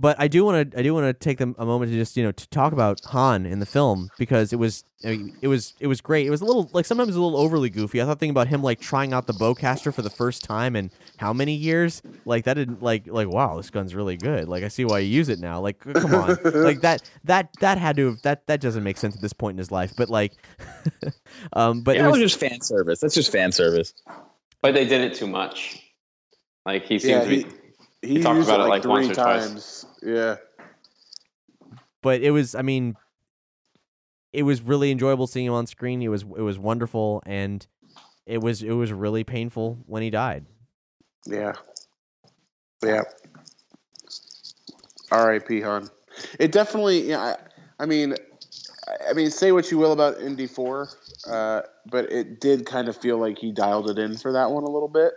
but I do want to. I do want to take them a moment to just you know to talk about Han in the film because it was I mean, it was it was great. It was a little like sometimes a little overly goofy. I thought thinking about him like trying out the bowcaster for the first time in how many years? Like that didn't like like wow this gun's really good. Like I see why you use it now. Like come on, [laughs] like that that that had to have that that doesn't make sense at this point in his life. But like, [laughs] um, but yeah, it was was just fan service. That's just fan service. But they did it too much. Like he seems Yeah, to be. he- He, talked used about it it, like, like, once three or twice. times. Yeah. but it was i mean it was really enjoyable seeing him on screen it was it was wonderful and it was it was really painful when he died Yeah. Yeah. R.I.P. Han. It definitely. Yeah. I, I mean, I- I mean, say what you will about Indy Four, uh, but it did kind of feel like he dialed it in for that one a little bit,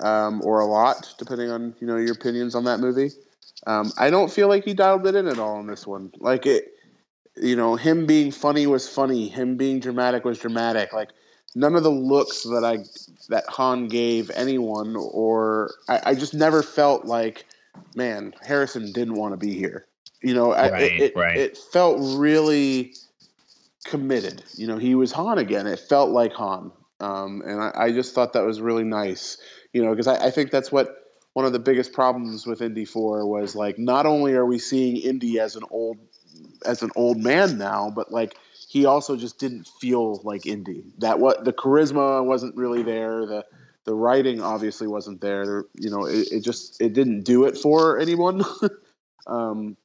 um, or a lot, depending on you know your opinions on that movie. Um, I don't feel like he dialed it in at all in this one. Like it, you know, him being funny was funny. Him being dramatic was dramatic. Like none of the looks that I that Han gave anyone, or I, I just never felt like, man, Harrison didn't want to be here. You know, Right, it, it, right. it felt really committed. You know, he was Han again. It felt like Han, um, and I, I just thought that was really nice. You know, because I, I think that's what one of the biggest problems with Indy Four was like. Not only are we seeing Indy as an old as an old man now, but like he also just didn't feel like Indy. That what the charisma wasn't really there. The the writing obviously wasn't there. You know, it, it just it didn't do it for anyone. [laughs] um,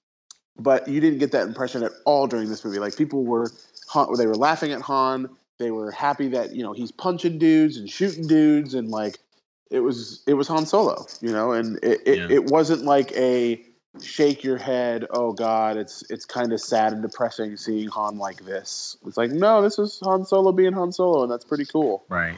but you didn't get that impression at all during this movie. Like people were Han, they were laughing at Han. They were happy that you know he's punching dudes and shooting dudes and like it was it was Han Solo. You know, and it it, Yeah. it wasn't like a shake your head. Oh God, it's it's kind of sad and depressing seeing Han like this. It's like no, this is Han Solo being Han Solo, and that's pretty cool. Right.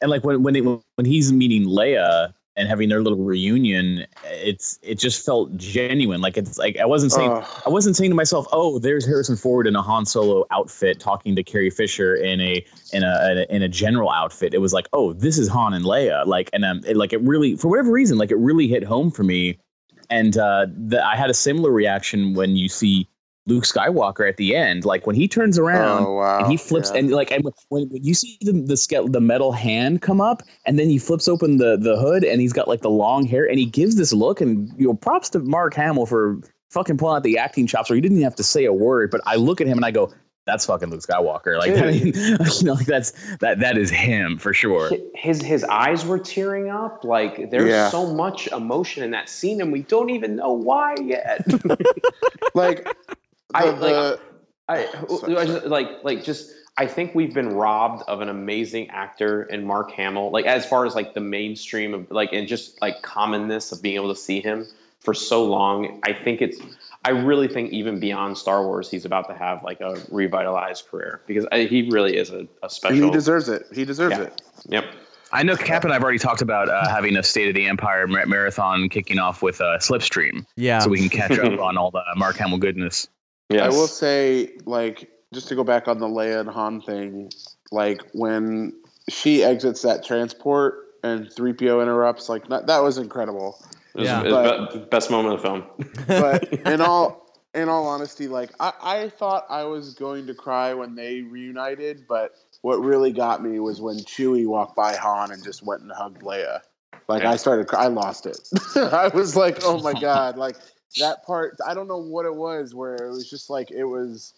And like when when it, when he's meeting Leia and having their little reunion, it's it just felt genuine. Like it's like I wasn't saying Ugh. I wasn't saying to myself, "Oh, there's Harrison Ford in a Han Solo outfit talking to Carrie Fisher in a in a in a, in a general outfit." It was like, "Oh, this is Han and Leia." Like and um, it, like it really for whatever reason, like it really hit home for me. And uh, the, I had a similar reaction when you see Luke Skywalker at the end, like when he turns around Oh wow! and he flips Yeah. and like and when, when you see the the, the metal hand come up and then he flips open the the hood and he's got like the long hair and he gives this look and you know props to Mark Hamill for fucking pulling out the acting chops where he didn't even have to say a word but I look at him and I go that's fucking Luke Skywalker like I mean, [laughs] you know like that's that that is him for sure His his eyes were tearing up. Like there's Yeah. so much emotion in that scene, and we don't even know why yet. [laughs] like the, I- the I, I just, like like just I think we've been robbed of an amazing actor in Mark Hamill. Like as far as like the mainstream of like and just like commonness of being able to see him for so long. I think it's I really think even beyond Star Wars, he's about to have like a revitalized career because I, he really is a, a special. and he deserves it. He deserves Yeah. it. Yep. I know Cap and I've already talked about uh, having a State of the Empire marathon kicking off with uh, Slipstream yeah so we can catch up [laughs] on all the Mark Hamill goodness Yes. I will say, like, just to go back on the Leia and Han thing, like when she exits that transport and 3PO interrupts, like that, that was incredible. It was, Yeah. it was be- best moment of the film. [laughs] But in all in all honesty, like I, I thought I was going to cry when they reunited, but what really got me was when Chewie walked by Han and just went and hugged Leia. Like Yeah. I started, cry- I lost it. [laughs] I was like, oh my [laughs] god, like that part. I don't know what it was, where it was just like it was.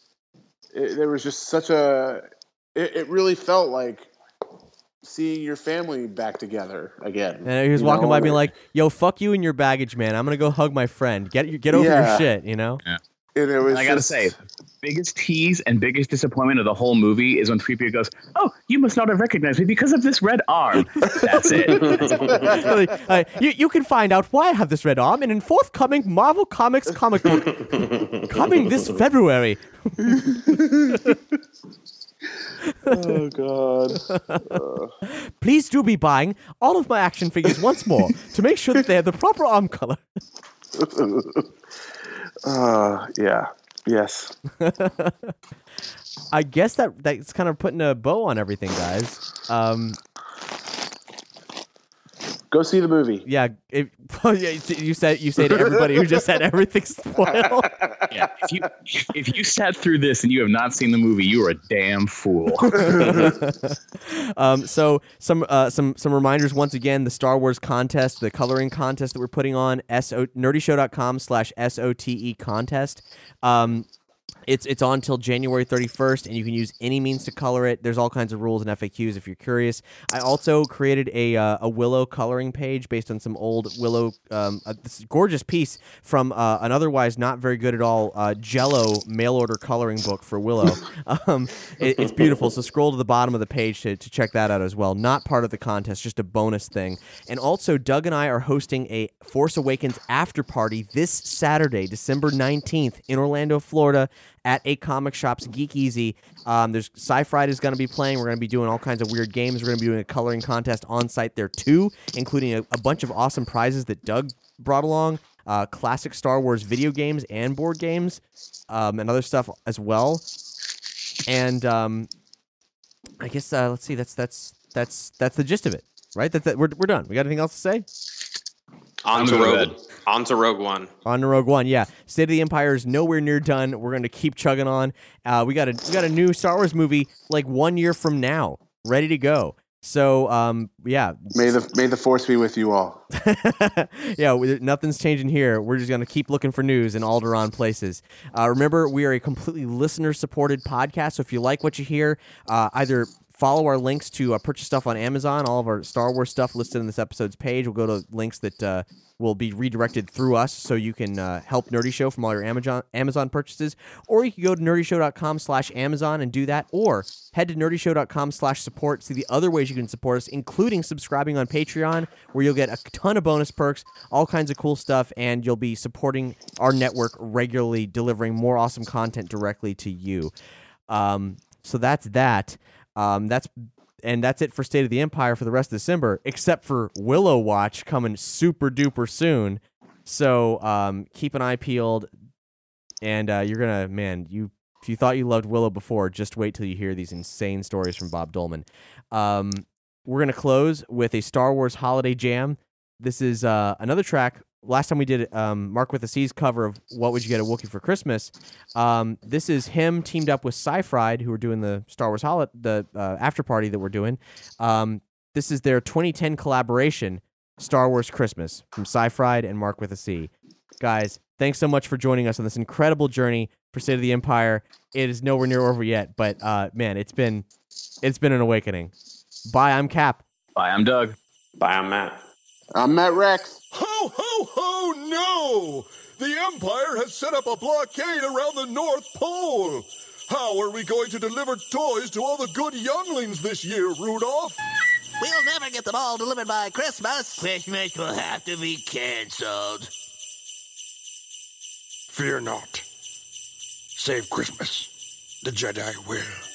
It, there was just such a. It, it really felt like seeing your family back together again. and he was walking know? by being like yo fuck you and your baggage man i'm gonna go hug my friend get your get over your shit you know and it was. I gotta just- say, biggest tease and biggest disappointment of the whole movie is when 3PO goes, "Oh, you must not have recognized me because of this red arm." That's it. [laughs] Like, uh, you, you can find out why I have this red arm in a forthcoming Marvel Comics comic book coming this February. oh god. [laughs] Please do be buying all of my action figures once more to make sure that they have the proper arm color. [laughs] Uh, yeah. Yes. [laughs] I guess that that's kind of putting a bow on everything, guys. Um, Go see the movie. yeah, if, [laughs] you said you say to everybody who just said everything's spoiled. [laughs] yeah, if you if you sat through this and you have not seen the movie, you are a damn fool. [laughs] um, so some uh, some some reminders once again: the Star Wars contest, the coloring contest that we're putting on so nerdyshow.com slash sote contest. Um, It's it's on till January 31st, and you can use any means to color it. There's all kinds of rules and FAQs if you're curious. I also created a uh, a Willow coloring page based on some old Willow, um, uh, this gorgeous piece from uh, an otherwise not very good at all uh, Jello mail order coloring book for Willow. [laughs] um, it- it's beautiful. So scroll to the bottom of the page to, to check that out as well. Not part of the contest, just a bonus thing. And also, Doug and I are hosting a Force Awakens after party this Saturday, December 19th in Orlando, Florida at a comic shop's Geek Easy. Um, there's Sci-Fried is going to be playing. We're going to be doing all kinds of weird games. We're going to be doing a coloring contest on site there too, including a, a bunch of awesome prizes that Doug brought along. Uh, classic Star Wars video games and board games, um, and other stuff as well. And um, I guess uh, let's see. That's that's that's that's the gist of it, right? That we're we're done. We got anything else to say? On I'm to going to Rogue. On to Rogue One. On to Rogue One, yeah. State of the Empire is nowhere near done. We're going to keep chugging on. Uh, we got a we got a new Star Wars movie like one year from now, ready to go. So, um, yeah, May the may the force be with you all. [laughs] yeah, we, nothing's changing here. We're just going to keep looking for news in Alderaan places. Uh, remember, we are a completely listener supported podcast. So if you like what you hear, uh, either follow our links to uh, purchase stuff on Amazon. All of our Star Wars stuff listed in this episode's page. We'll go to links that uh, will be redirected through us so you can uh, help Nerdy Show from all your Amazon Amazon purchases. Or you can go to nerdyshow.com slash Amazon and do that. Or head to nerdyshow.com slash support. See the other ways you can support us, including subscribing on Patreon, where you'll get a ton of bonus perks, all kinds of cool stuff, and you'll be supporting our network regularly, delivering more awesome content directly to you. Um, so that's that. Um, that's and that's it for State of the Empire for the rest of December, except for Willow Watch coming super duper soon. So um, keep an eye peeled, and uh, you're gonna man you if you thought you loved Willow before, just wait till you hear these insane stories from Bob Dolman. Um, we're gonna close with a Star Wars holiday jam. This is uh, another track. Last time we did um, Mark with the C's cover of "What Would You Get a Wookiee for Christmas." Um, this is him teamed up with Sci-Fried, who are doing the Star Wars holiday, the uh, after party that we're doing. Um, this is their 2010 collaboration, Star Wars Christmas, from Sci-Fried and Mark with a C. Guys, thanks so much for joining us on this incredible journey for State of the Empire. It is nowhere near over yet, but uh, man, it's been it's been an awakening. Bye, I'm Cap. Bye, I'm Doug. Bye, I'm Matt. I'm Matt Rex. Ho, ho, ho, no! The Empire has set up a blockade around the North Pole. How are we going to deliver toys to all the good younglings this year, Rudolph? We'll never get them all delivered by Christmas. Christmas will have to be cancelled. Fear not. Save Christmas. The Jedi will.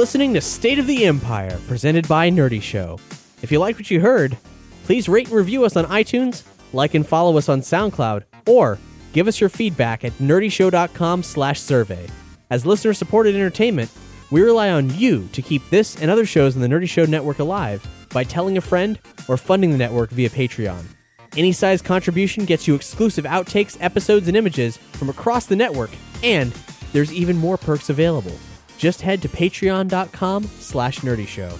Listening to State of the Empire, presented by Nerdy Show. If you liked what you heard, please rate and review us on iTunes, like and follow us on SoundCloud, or give us your feedback at nerdyshow.com slash survey. As listener-supported entertainment, we rely on you to keep this and other shows in the Nerdy Show network alive by telling a friend or funding the network via Patreon. Any size contribution gets you exclusive outtakes, episodes, and images from across the network, and there's even more perks available. Just head to patreon.com slash nerdy show.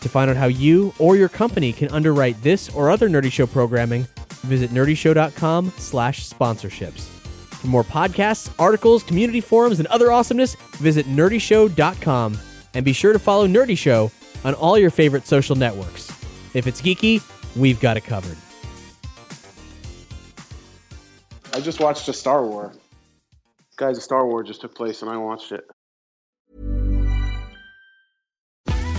To find out how you or your company can underwrite this or other Nerdy Show programming, visit nerdyshow.com slash sponsorships. For more podcasts, articles, community forums, and other awesomeness, visit nerdyshow.com. And be sure to follow Nerdy Show on all your favorite social networks. If it's geeky, we've got it covered. I just watched a Star Wars. Guys, a Star Wars just took place, and I watched it.